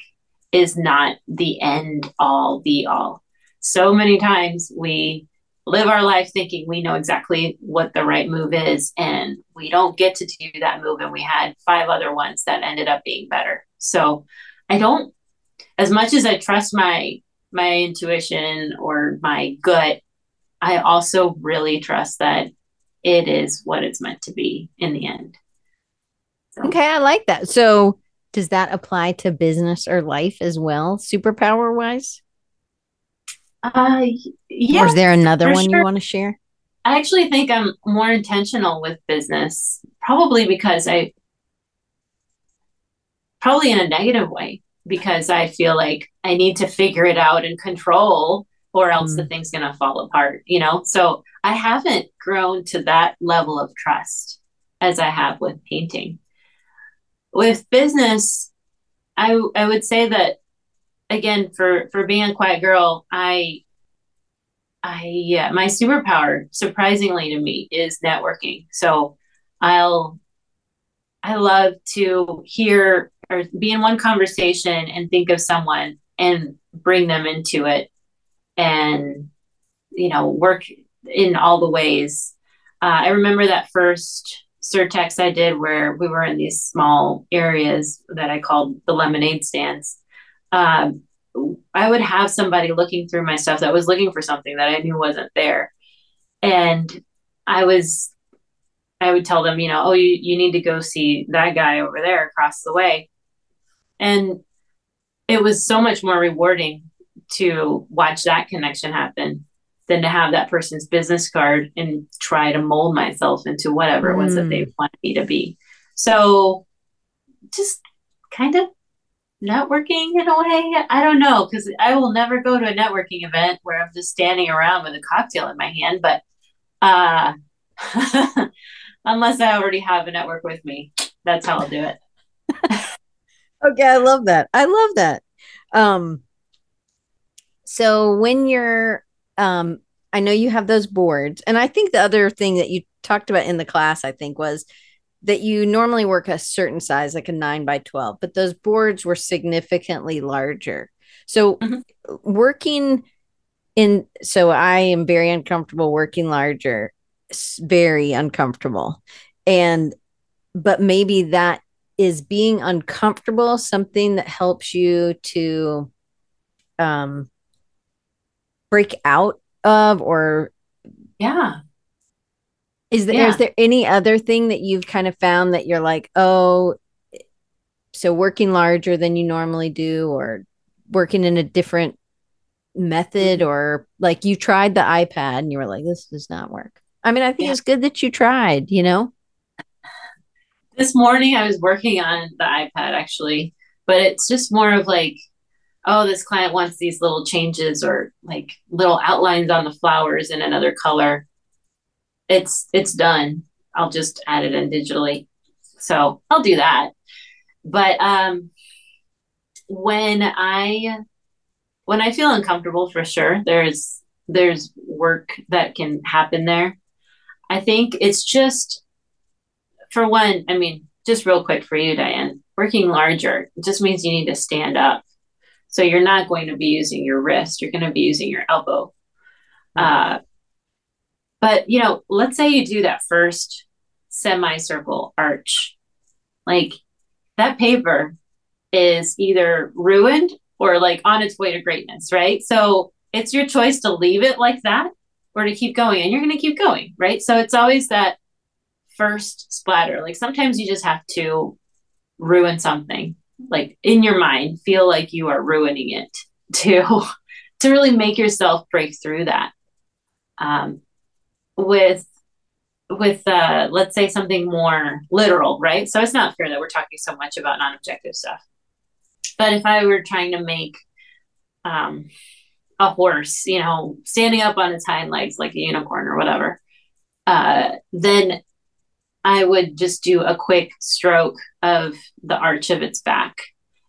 is not the end all be all. So many times we live our life thinking we know exactly what the right move is, and we don't get to do that move. And we had five other ones that ended up being better. So I don't, as much as I trust my my intuition or my gut, I also really trust that it is what it's meant to be in the end. So, Okay, I like that. So, does that apply to business or life as well, superpower wise? Uh, yeah. or is there another one sure. you want to share? I actually think I'm more intentional with business, probably because I, probably in a negative way, because I feel like I need to figure it out and control, or else Mm. the thing's going to fall apart, you know? So I haven't grown to that level of trust as I have with painting. With business, I, I would say that again for for being a quiet girl i i yeah my superpower surprisingly to me is networking so i'll i love to hear or be in one conversation and think of someone and bring them into it and you know work in all the ways uh, i remember that first surtex i did where we were in these small areas that i called the lemonade stands um, I would have somebody looking through my stuff that was looking for something that I knew wasn't there. And I was, I would tell them, you know, oh, you, you need to go see that guy over there across the way. And it was so much more rewarding to watch that connection happen than to have that person's business card and try to mold myself into whatever it was that they mm. wanted me to be. So just kind of networking in a way. I don't know because I will never go to a networking event where I'm just standing around with a cocktail in my hand, but uh unless I already have a network with me, that's how I'll do it. okay, I love that. I love that. Um so when you're um I know you have those boards and I think the other thing that you talked about in the class I think was that you normally work a certain size, like a nine by 12, but those boards were significantly larger. So, mm-hmm. working in, so I am very uncomfortable working larger, very uncomfortable. And, but maybe that is being uncomfortable something that helps you to um break out of or yeah is there yeah. is there any other thing that you've kind of found that you're like, oh, so working larger than you normally do, or working in a different method, or like you tried the iPad and you were like, this does not work. I mean, I think yeah. it's good that you tried, you know? This morning I was working on the iPad actually, but it's just more of like, oh, this client wants these little changes or like little outlines on the flowers in another color it's it's done. I'll just add it in digitally. So I'll do that. But um, when I when I feel uncomfortable, for sure, there's there's work that can happen there. I think it's just for one. I mean, just real quick for you, Diane. Working larger just means you need to stand up. So you're not going to be using your wrist. You're going to be using your elbow. Uh, but, you know, let's say you do that first semicircle arch. Like that paper is either ruined or like on its way to greatness, right? So it's your choice to leave it like that or to keep going and you're going to keep going, right? So it's always that first splatter. Like sometimes you just have to ruin something like in your mind, feel like you are ruining it to to really make yourself break through that. Um, with with uh let's say something more literal right so it's not fair that we're talking so much about non-objective stuff but if i were trying to make um a horse you know standing up on its hind legs like a unicorn or whatever uh then i would just do a quick stroke of the arch of its back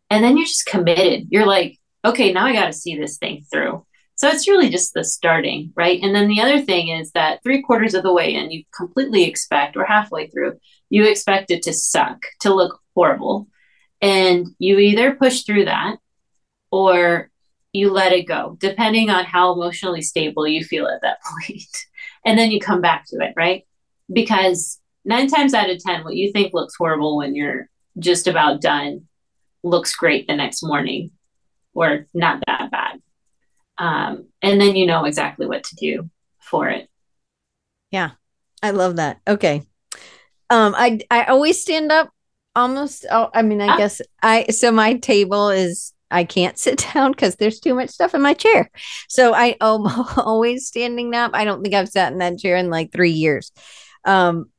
and then you're just committed you're like okay now i got to see this thing through so it's really just the starting, right? And then the other thing is that three quarters of the way in, you completely expect, or halfway through, you expect it to suck, to look horrible. And you either push through that or you let it go, depending on how emotionally stable you feel at that point. and then you come back to it, right? Because nine times out of 10, what you think looks horrible when you're just about done looks great the next morning or not that bad. Um, and then you know exactly what to do for it. Yeah i love that. Okay. Um i i always stand up almost oh, i mean i ah. guess i so my table is i can't sit down because there's too much stuff in my chair. So i am always standing up. I don't think i've sat in that chair in like three years. Um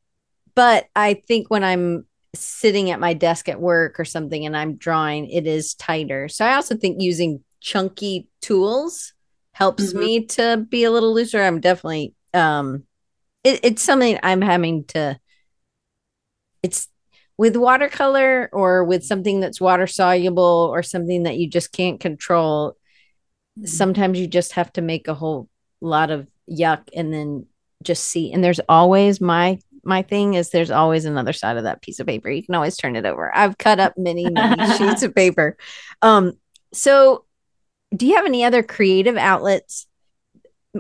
but i think when i'm sitting at my desk at work or something and i'm drawing it is tighter so i also think using chunky tools helps mm-hmm. me to be a little looser. I'm definitely um it, it's something I'm having to it's with watercolor or with something that's water soluble or something that you just can't control. Mm-hmm. Sometimes you just have to make a whole lot of yuck and then just see and there's always my my thing is there's always another side of that piece of paper. You can always turn it over. I've cut up many, many sheets of paper. Um, so do you have any other creative outlets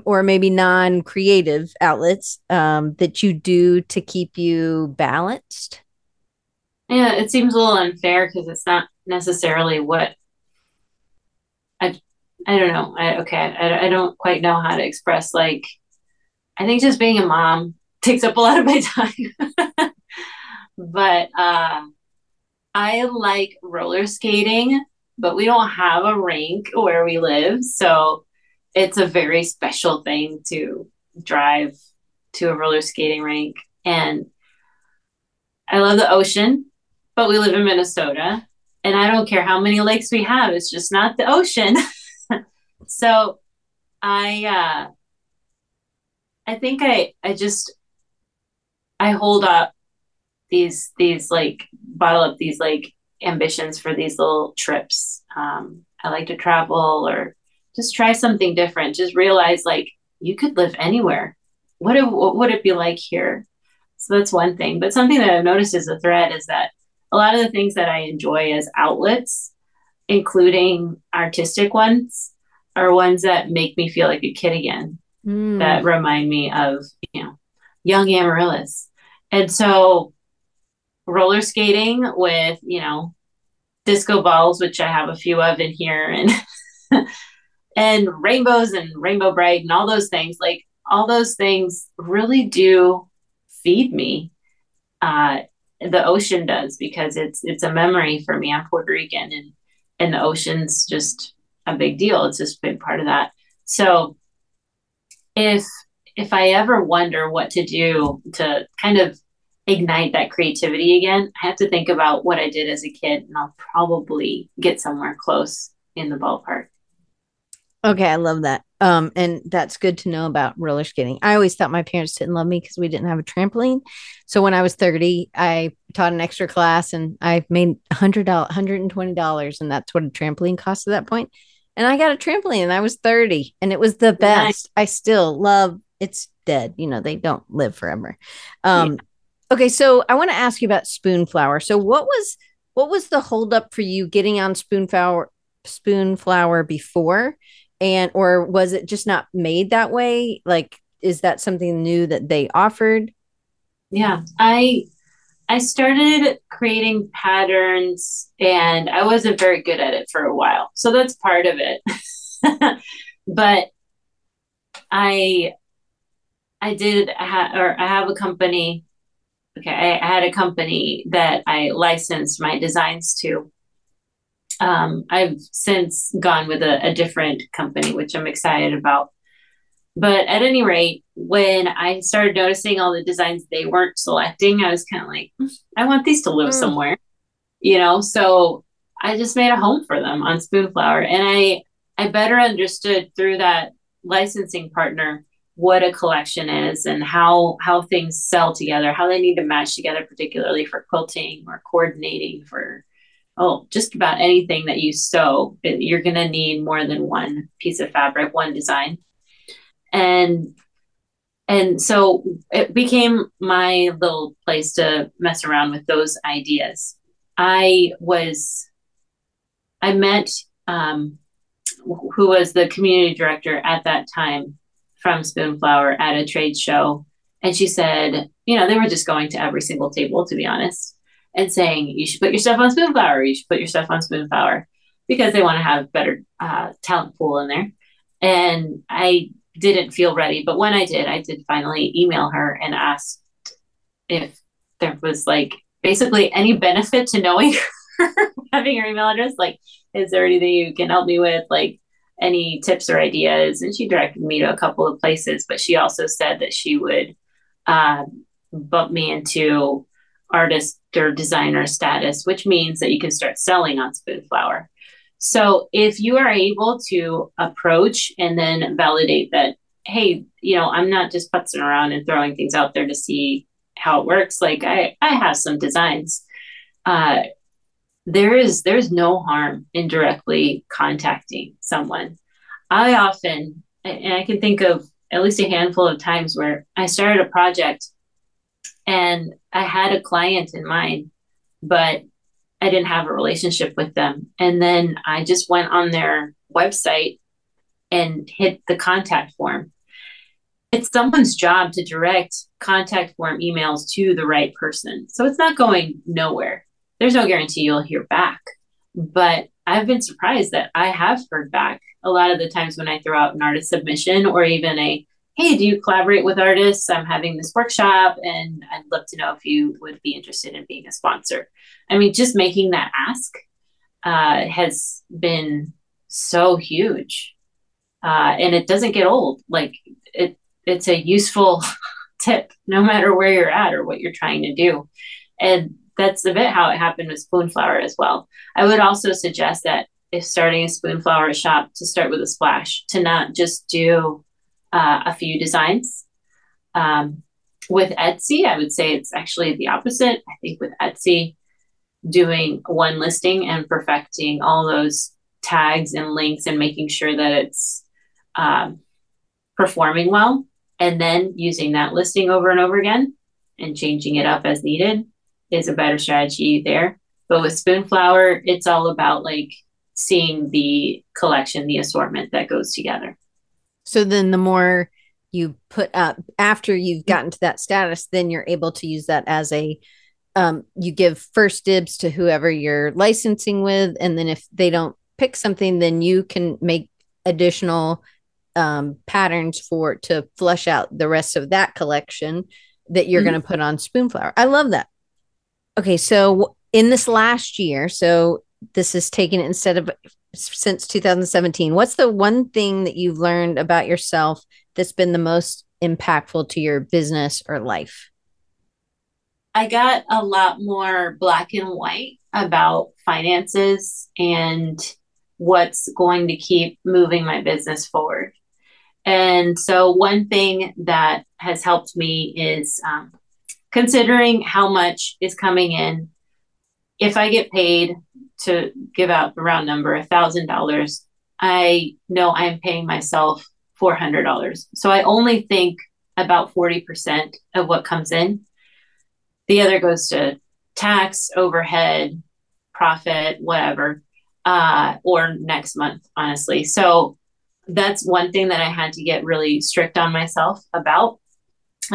or maybe non-creative outlets um, that you do to keep you balanced yeah it seems a little unfair because it's not necessarily what i i don't know i okay I, I don't quite know how to express like i think just being a mom takes up a lot of my time but uh I like roller skating, but we don't have a rink where we live. So it's a very special thing to drive to a roller skating rink. And I love the ocean, but we live in Minnesota and I don't care how many lakes we have, it's just not the ocean. so I uh I think I I just I hold up these these like bottle up these like ambitions for these little trips. Um, I like to travel or just try something different. Just realize like you could live anywhere. What, it, what would it be like here? So that's one thing. But something that I've noticed as a thread is that a lot of the things that I enjoy as outlets, including artistic ones, are ones that make me feel like a kid again. Mm. That remind me of you know young Amarilys. And so roller skating with, you know, disco balls, which I have a few of in here, and and rainbows and Rainbow Brite and all those things. Like all those things really do feed me. Uh, the ocean does because it's it's a memory for me. I'm Puerto Rican and and the ocean's just a big deal. It's just a big part of that. So if if I ever wonder what to do to kind of ignite that creativity again, I have to think about what I did as a kid and I'll probably get somewhere close in the ballpark. Okay, I love that. Um, and that's good to know about roller skating. I always thought my parents didn't love me because we didn't have a trampoline. So when I was 30, I taught an extra class and I made $100, $120. And that's what a trampoline cost at that point. And I got a trampoline and I was 30 and it was the best. Nice. I still love it's dead. You know, they don't live forever. Um, yeah. okay. So I want to ask you about Spoonflower. So what was, what was the holdup for you getting on Spoonflower, Spoonflower before? and or was it just not made that way like is that something new that they offered yeah i i started creating patterns and i wasn't very good at it for a while so that's part of it but i i did ha- or i have a company okay I, I had a company that i licensed my designs to um, I've since gone with a, a different company, which I'm excited about. But at any rate, when I started noticing all the designs they weren't selecting, I was kind of like, hmm, I want these to live mm. somewhere, you know? So I just made a home for them on Spoonflower. And I, I better understood through that licensing partner what a collection is and how how things sell together, how they need to match together, particularly for quilting or coordinating for oh, just about anything that you sew, you're going to need more than one piece of fabric, one design. And and so it became my little place to mess around with those ideas. I was, I met um, who was the community director at that time from Spoonflower at a trade show. And she said, you know, they were just going to every single table, to be honest and saying you should put your stuff on Spoonflower, you should put your stuff on Spoonflower because they want to have better uh, talent pool in there. And I didn't feel ready, but when I did, I did finally email her and asked if there was like basically any benefit to knowing her, having her email address. Like, is there anything you can help me with? Like, any tips or ideas? And she directed me to a couple of places, but she also said that she would uh, bump me into artist or designer status, which means that you can start selling on Spoonflower. So if you are able to approach and then validate that, hey, you know, I'm not just putzing around and throwing things out there to see how it works. Like I, I have some designs. Uh, there is there's no harm in directly contacting someone. I often, and I can think of at least a handful of times where I started a project and I had a client in mind, but I didn't have a relationship with them. And then I just went on their website and hit the contact form. It's someone's job to direct contact form emails to the right person. So it's not going nowhere. There's no guarantee you'll hear back. But I've been surprised that I have heard back a lot of the times when I throw out an artist submission or even a hey, do you collaborate with artists? I'm having this workshop and I'd love to know if you would be interested in being a sponsor. I mean, just making that ask uh, has been so huge. Uh, and it doesn't get old. Like it, it's a useful tip, no matter where you're at or what you're trying to do. And that's a bit how it happened with Spoonflower as well. I would also suggest that if starting a Spoonflower shop, to start with a splash, to not just do uh, a few designs. Um, with Etsy, I would say it's actually the opposite. I think with Etsy, doing one listing and perfecting all those tags and links and making sure that it's um, performing well, and then using that listing over and over again and changing it up as needed is a better strategy there. But with Spoonflower, it's all about like seeing the collection, the assortment that goes together. So then the more you put up after you've gotten to that status, then you're able to use that as a um, you give first dibs to whoever you're licensing with. And then if they don't pick something, then you can make additional um, patterns for to flush out the rest of that collection that you're mm-hmm. going to put on Spoonflower. I love that. Okay, so in this last year, so this is taken instead of since 2017. What's the one thing that you've learned about yourself that's been the most impactful to your business or life? I got a lot more black and white about finances and what's going to keep moving my business forward. And so, one thing that has helped me is um, considering how much is coming in, if I get paid to give out the round number, a thousand dollars, I know I'm paying myself four hundred dollars. So I only think about forty percent of what comes in. The other goes to tax, overhead, profit, whatever, uh, or next month, honestly. So that's one thing that I had to get really strict on myself about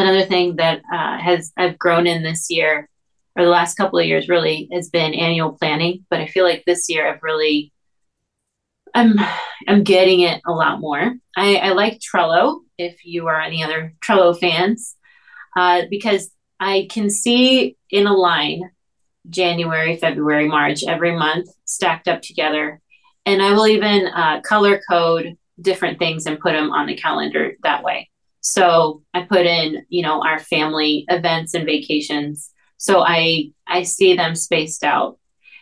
another thing that uh, has I've grown in this year or the last couple of years really has been annual planning. But I feel like this year I've really I'm I'm getting it a lot more. I, I like Trello if you are any other Trello fans, uh, because I can see in a line January, February, March every month stacked up together, and I will even uh, color code different things and put them on the calendar that way. So I put in, you know, our family events and vacations. So I I see them spaced out.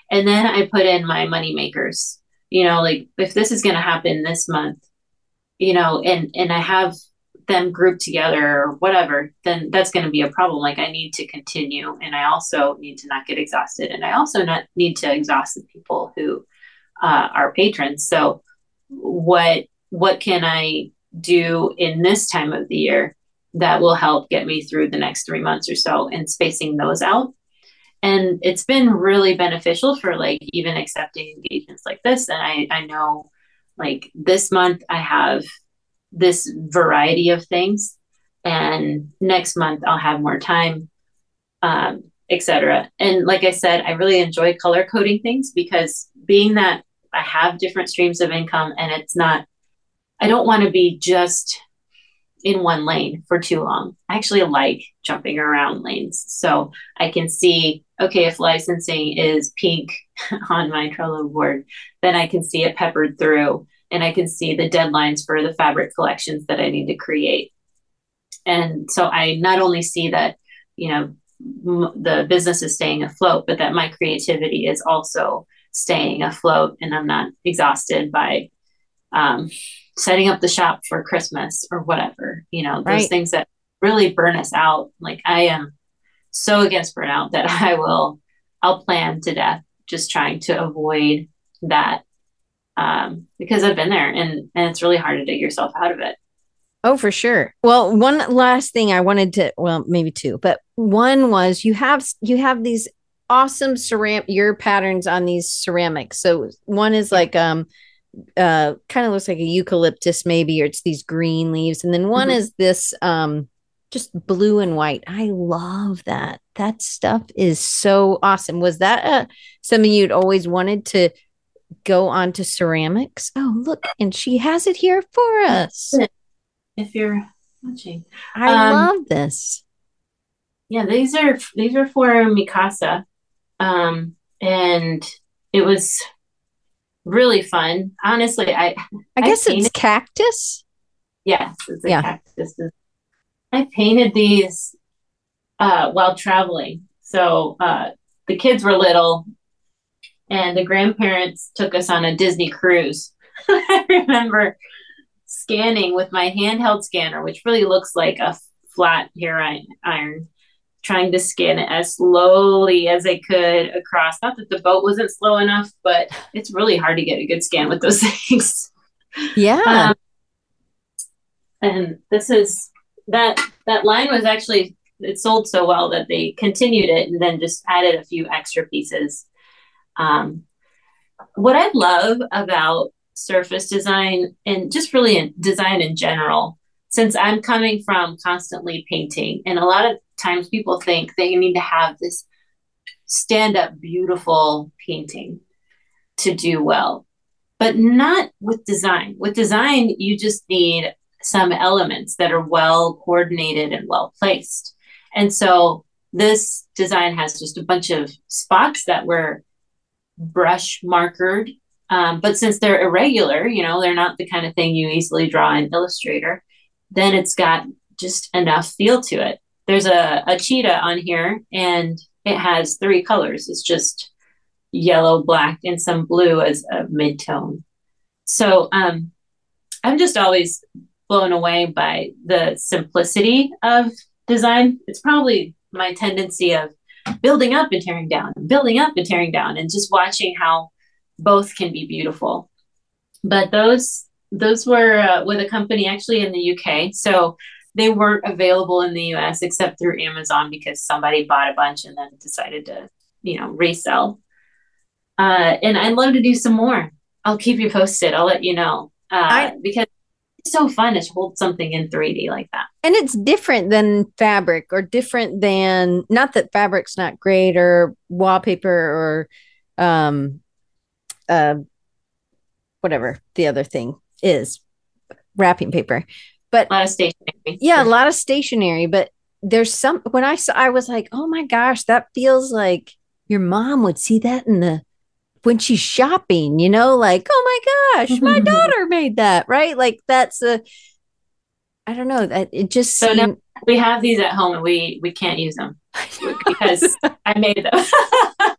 And then I put in my money makers. You know, like if this is going to happen this month, you know, and and I have them grouped together or whatever, then that's going to be a problem. Like I need to continue, and I also need to not get exhausted, and I also not need to exhaust the people who uh, are patrons. So what what can I do in this time of the year that will help get me through the next three months or so and spacing those out. And it's been really beneficial for like even accepting engagements like this. And I, I know like this month I have this variety of things and next month I'll have more time, um, etc. And like I said, I really enjoy color coding things because being that I have different streams of income and it's not I don't want to be just in one lane for too long. I actually like jumping around lanes. So I can see, okay, if licensing is pink on my Trello board, then I can see it peppered through and I can see the deadlines for the fabric collections that I need to create. And so I not only see that, you know, m- the business is staying afloat, but that my creativity is also staying afloat and I'm not exhausted by um, setting up the shop for Christmas or whatever, you know, those right. things that really burn us out. Like I am so against burnout that I will, I'll plan to death just trying to avoid that um, because I've been there and, and it's really hard to dig yourself out of it. Oh, for sure. Well, one last thing I wanted to, well, maybe two, but one was you have, you have these awesome ceramic, your patterns on these ceramics. So one is like, um, uh kind of looks like a eucalyptus maybe or it's these green leaves and then one mm-hmm. is this um just blue and white i love that that stuff is so awesome was that uh something you'd always wanted to go on to ceramics oh look and she has it here for us if you're watching. I Um, love this. Yeah, these are these are for Mikasa. Um, and it was really fun. Honestly, I I I guess it's cactus. yes, it's a Yeah. cactus. I painted these uh while traveling. So uh the kids were little and the grandparents took us on a Disney cruise. I remember scanning with my handheld scanner, which really looks like a flat hair iron, trying to scan it as slowly as I could across. Not that the boat wasn't slow enough, but it's really hard to get a good scan with those things. Yeah. Um, and this is that that line was actually it sold so well that they continued it and then just added a few extra pieces. Um, what I love about surface design and just really in design in general, since I'm coming from constantly painting, and a lot of times people think they need to have this stand up beautiful painting to do well, but not with design. With design, you just need some elements that are well coordinated and well placed. And so this design has just a bunch of spots that were brush markered. Um, but since they're irregular, you know, they're not the kind of thing you easily draw in Illustrator, then it's got just enough feel to it. There's a, a cheetah on here and it has three colors. It's just yellow, black, and some blue as a mid tone. So um, I'm just always blown away by the simplicity of design. It's probably my tendency of building up and tearing down, building up and tearing down, and just watching how both can be beautiful. But those those were uh, with a company actually in the UK, so they weren't available in the US except through Amazon because somebody bought a bunch and then decided to, you know, resell. Uh, and I'd love to do some more. I'll keep you posted. I'll let you know uh, I- because it's so fun to hold something in 3D like that. and it's different than fabric or different than not that fabric's not great or wallpaper or um uh whatever the other thing is wrapping paper but A lot of stationery. yeah a lot of stationery but there's some when i saw i was like oh my gosh that feels like your mom would see that in the when she's shopping you know like oh my gosh my daughter made that right like that's a i don't know that it just So now- seemed we have these at home and we we can't use them because I made them.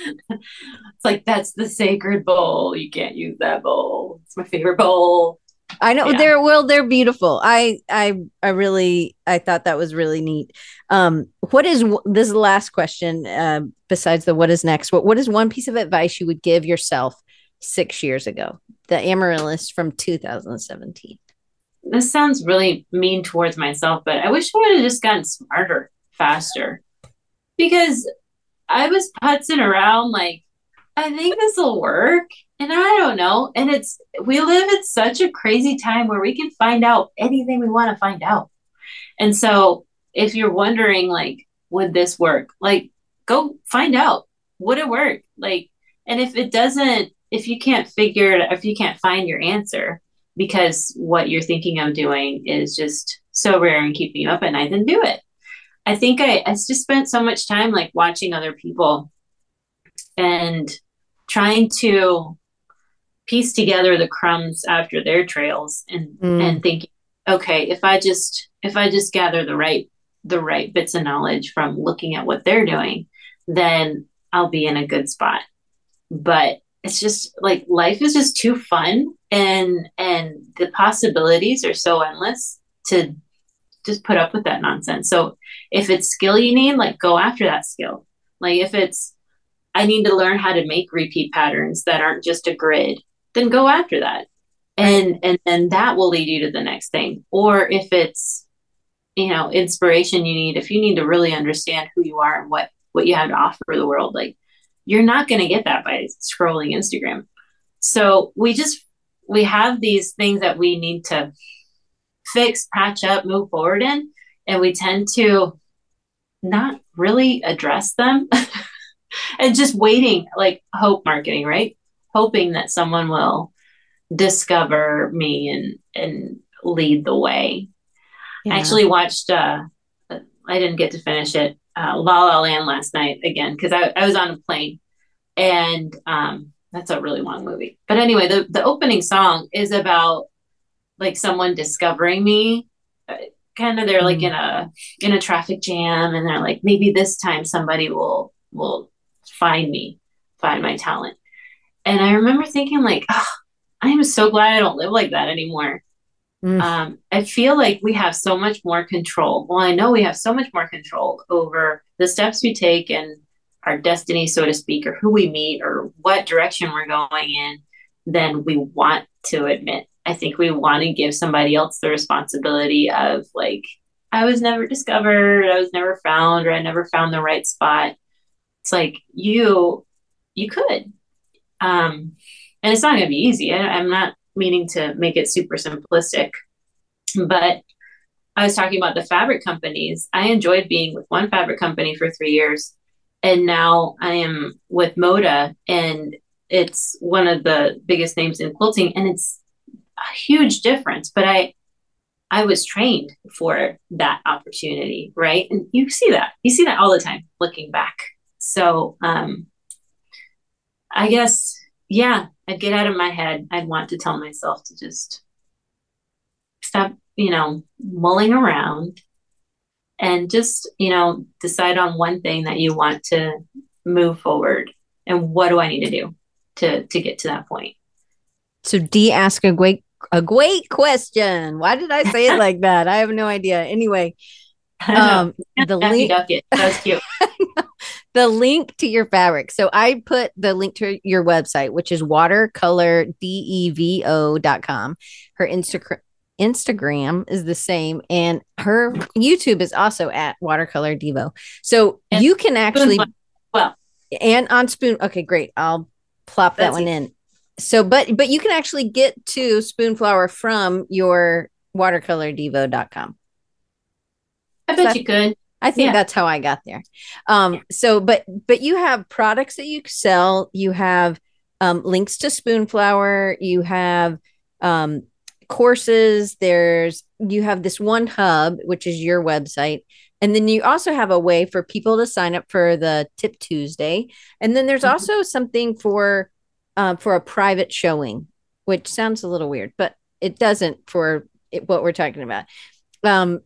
it's like that's the sacred bowl. You can't use that bowl. It's my favorite bowl. I know Yeah. they're well, they're beautiful. I I I really I thought that was really neat. Um, what is this is the last question? Uh, besides the what is next, what what is one piece of advice you would give yourself six years ago? The Amarilys from 2017. This sounds really mean towards myself, but I wish I would have just gotten smarter faster because I was putzing around like I think this will work. And I don't know. And it's, we live in such a crazy time where we can find out anything we want to find out. And so if you're wondering, like, would this work? Like, go find out. Would it work? Like, and if it doesn't, if you can't figure it, if you can't find your answer because what you're thinking of doing is just so rare and keeping you up at night, then do it. I think I, I just spent so much time like watching other people and trying to piece together the crumbs after their trails and Mm. and thinking okay if i just if i just gather the right the right bits of knowledge from looking at what they're doing then i'll be in a good spot. But it's just like life is just too fun and and the possibilities are so endless to just put up with that nonsense. So if it's skill you need like go after that skill. Like if it's i need to learn how to make repeat patterns that aren't just a grid then go after that. And and then that will lead you to the next thing. Or if it's you know inspiration you need if you need to really understand who you are and what what you have to offer the world like you're not going to get that by scrolling instagram. So we just we have these things that we need to fix patch up move forward in and we tend to not really address them and just waiting like hope marketing right hoping that someone will discover me and and lead the way Yeah. I actually watched. Uh, I didn't get to finish it. Uh, La La Land last night again because I, I was on a plane, and um, that's a really long movie. But anyway, the the opening song is about like someone discovering me. Uh, kind of, they're mm-hmm. like in a in a traffic jam, and they're like, maybe this time somebody will will find me, find my talent. And I remember thinking like, oh, I am so glad I don't live like that anymore. Mm. Um, I feel like we have so much more control. Well, I know we have so much more control over the steps we take and our destiny, so to speak, or who we meet or what direction we're going in than we want to admit. I think we want to give somebody else the responsibility of like, I was never discovered, I was never found, or I never found the right spot. It's like you, you could. Um, and it's not going to be easy. I, I'm not meaning to make it super simplistic, but I was talking about the fabric companies. I enjoyed being with one fabric company for three years, and now I am with Moda, and it's one of the biggest names in quilting, and it's a huge difference. But I, I was trained for that opportunity, right? And you see that, you see that all the time looking back. So, um, I guess, yeah, I'd get out of my head. I'd want to tell myself to just stop, you know, mulling around and just, you know, decide on one thing that you want to move forward and what do I need to do to to get to that point. So D ask a great a great question. Why did I say it like that? I have no idea. Anyway, um the link that's cute. the link to your fabric. So I put the link to your website, which is watercolordevo.com. Her Instagram Instagram is the same, and her YouTube is also at Watercolor Devo. So and you can actually, well, and on Spoon. Okay, great. I'll plop that one in. So, but but you can actually get to Spoonflower from your watercolordevo.com. I bet so you could. I think yeah. that's how I got there. Um, so, but but you have products that you sell. You have um, links to Spoonflower. You have um, courses. There's you have this one hub, which is your website, and then you also have a way for people to sign up for the Tip Tuesday. And then there's mm-hmm. also something for uh, for a private showing, which sounds a little weird, but it doesn't for it, what we're talking about. Um,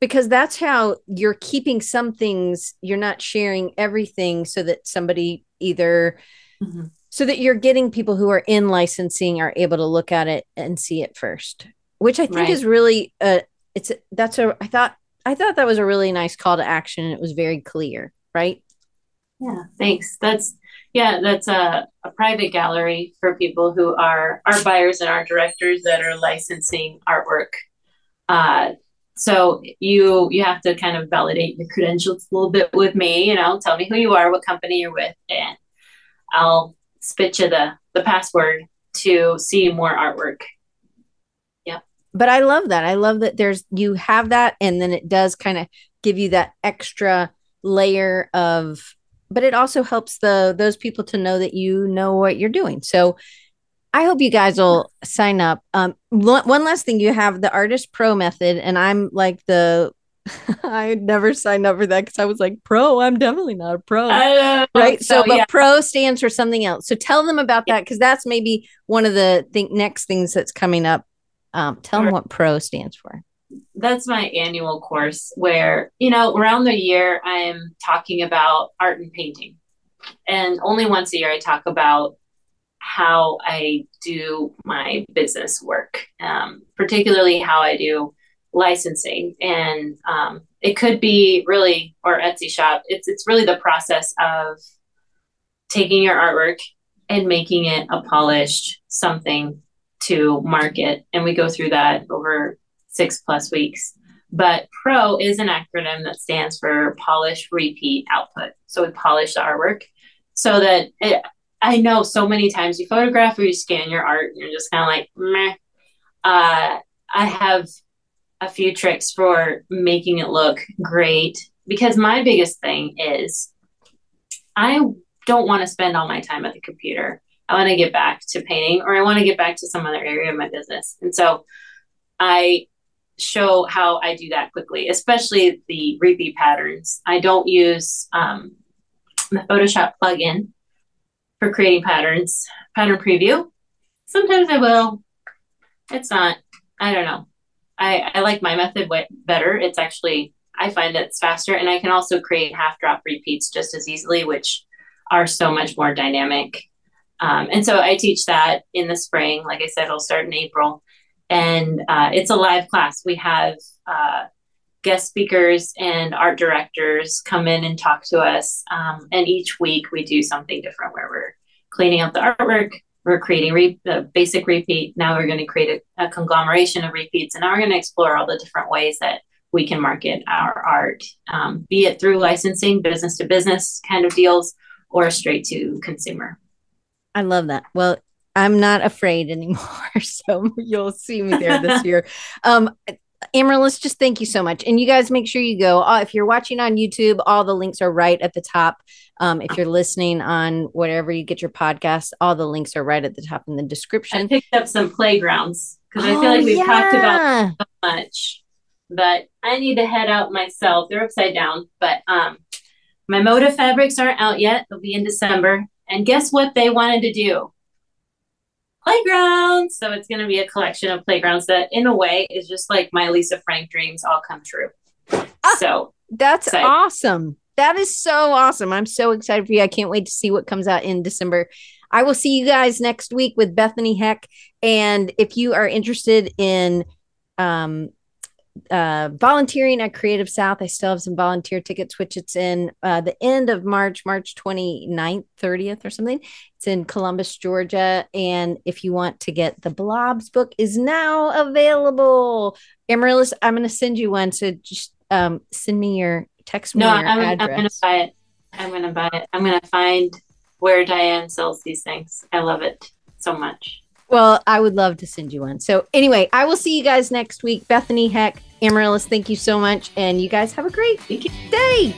because that's how you're keeping some things you're not sharing everything so that somebody either mm-hmm. so that you're getting people who are in licensing are able to look at it and see it first which i think right. is really uh it's that's a i thought i thought that was a really nice call to action and it was very clear right yeah thanks that's yeah that's a, a private gallery for people who are our buyers and our directors that are licensing artwork uh so you you have to kind of validate your credentials a little bit with me you know tell me who you are what company you're with and i'll spit you the the password to see more artwork. Yeah but i love that. I love that there's you have that and then it does kind of give you that extra layer of but it also helps the those people to know that you know what you're doing. So I hope you guys will sign up. Um, one last thing, you have the Artist Pro method, and I'm like the I never signed up for that because I was like pro. I'm definitely not a pro, right? So, so but yeah. pro stands for something else. So tell them about that because that's maybe one of the th- next things that's coming up. Um, tell them what pro stands for. That's my annual course where you know around the year I'm talking about art and painting, and only once a year I talk about how I do my business work, um, particularly how I do licensing. And um, it could be really, or Etsy shop, it's, it's really the process of taking your artwork and making it a polished something to market. And we go through that over six plus weeks. But PRO is an acronym that stands for polish, repeat, output. So we polish the artwork so that it, I know so many times you photograph or you scan your art and you're just kind of like, meh. Uh, I have a few tricks for making it look great because my biggest thing is I don't want to spend all my time at the computer. I want to get back to painting or I want to get back to some other area of my business. And so I show how I do that quickly, especially the repeat patterns. I don't use um, the Photoshop plugin for creating patterns, pattern preview. Sometimes I will. It's not, I don't know. I, I like my method better. It's actually, I find it's faster. And I can also create half drop repeats just as easily, which are so much more dynamic. Um, and so I teach that in the spring. Like I said, it'll start in April. And uh, it's a live class. We have uh, guest speakers and art directors come in and talk to us. Um, and each week we do something different where we're cleaning up the artwork, we're creating re- the basic repeat. Now we're going to create a, a conglomeration of repeats. And now we're going to explore all the different ways that we can market our art, um, be it through licensing, business to business kind of deals, or straight to consumer. I love that. Well, I'm not afraid anymore. So you'll see me there this year. Um, Amarilys, just thank you so much. And you guys make sure you go. Uh, if you're watching on YouTube, all the links are right at the top. Um, if you're listening on whatever you get your podcast, all the links are right at the top in the description. I picked up some playgrounds because oh, I feel like we've yeah. talked about so much, but I need to head out myself. They're upside down, but um, my Moda fabrics aren't out yet. They'll be in December. And guess what they wanted to do? Playgrounds. So it's going to be a collection of playgrounds that, in a way, is just like my Lisa Frank dreams all come true. Ah, so that's excited. awesome. That is so awesome. I'm so excited for you. I can't wait to see what comes out in December. I will see you guys next week with Bethany Heck. And if you are interested in um, uh, volunteering at Creative South. I still have some volunteer tickets, which it's in uh, the end of March, March 29th, 30th or something. It's in Columbus, Georgia. And if you want to get the Blobs book is now available. Amarilys, I'm going to send you one. So just um, send me your text me no, your I'm. I'm going to buy it. I'm going to buy it. I'm going to find where Diane sells these things. I love it so much. Well, I would love to send you one. So, anyway, I will see you guys next week. Bethany Heck, Amarilys, thank you so much. And you guys have a great day.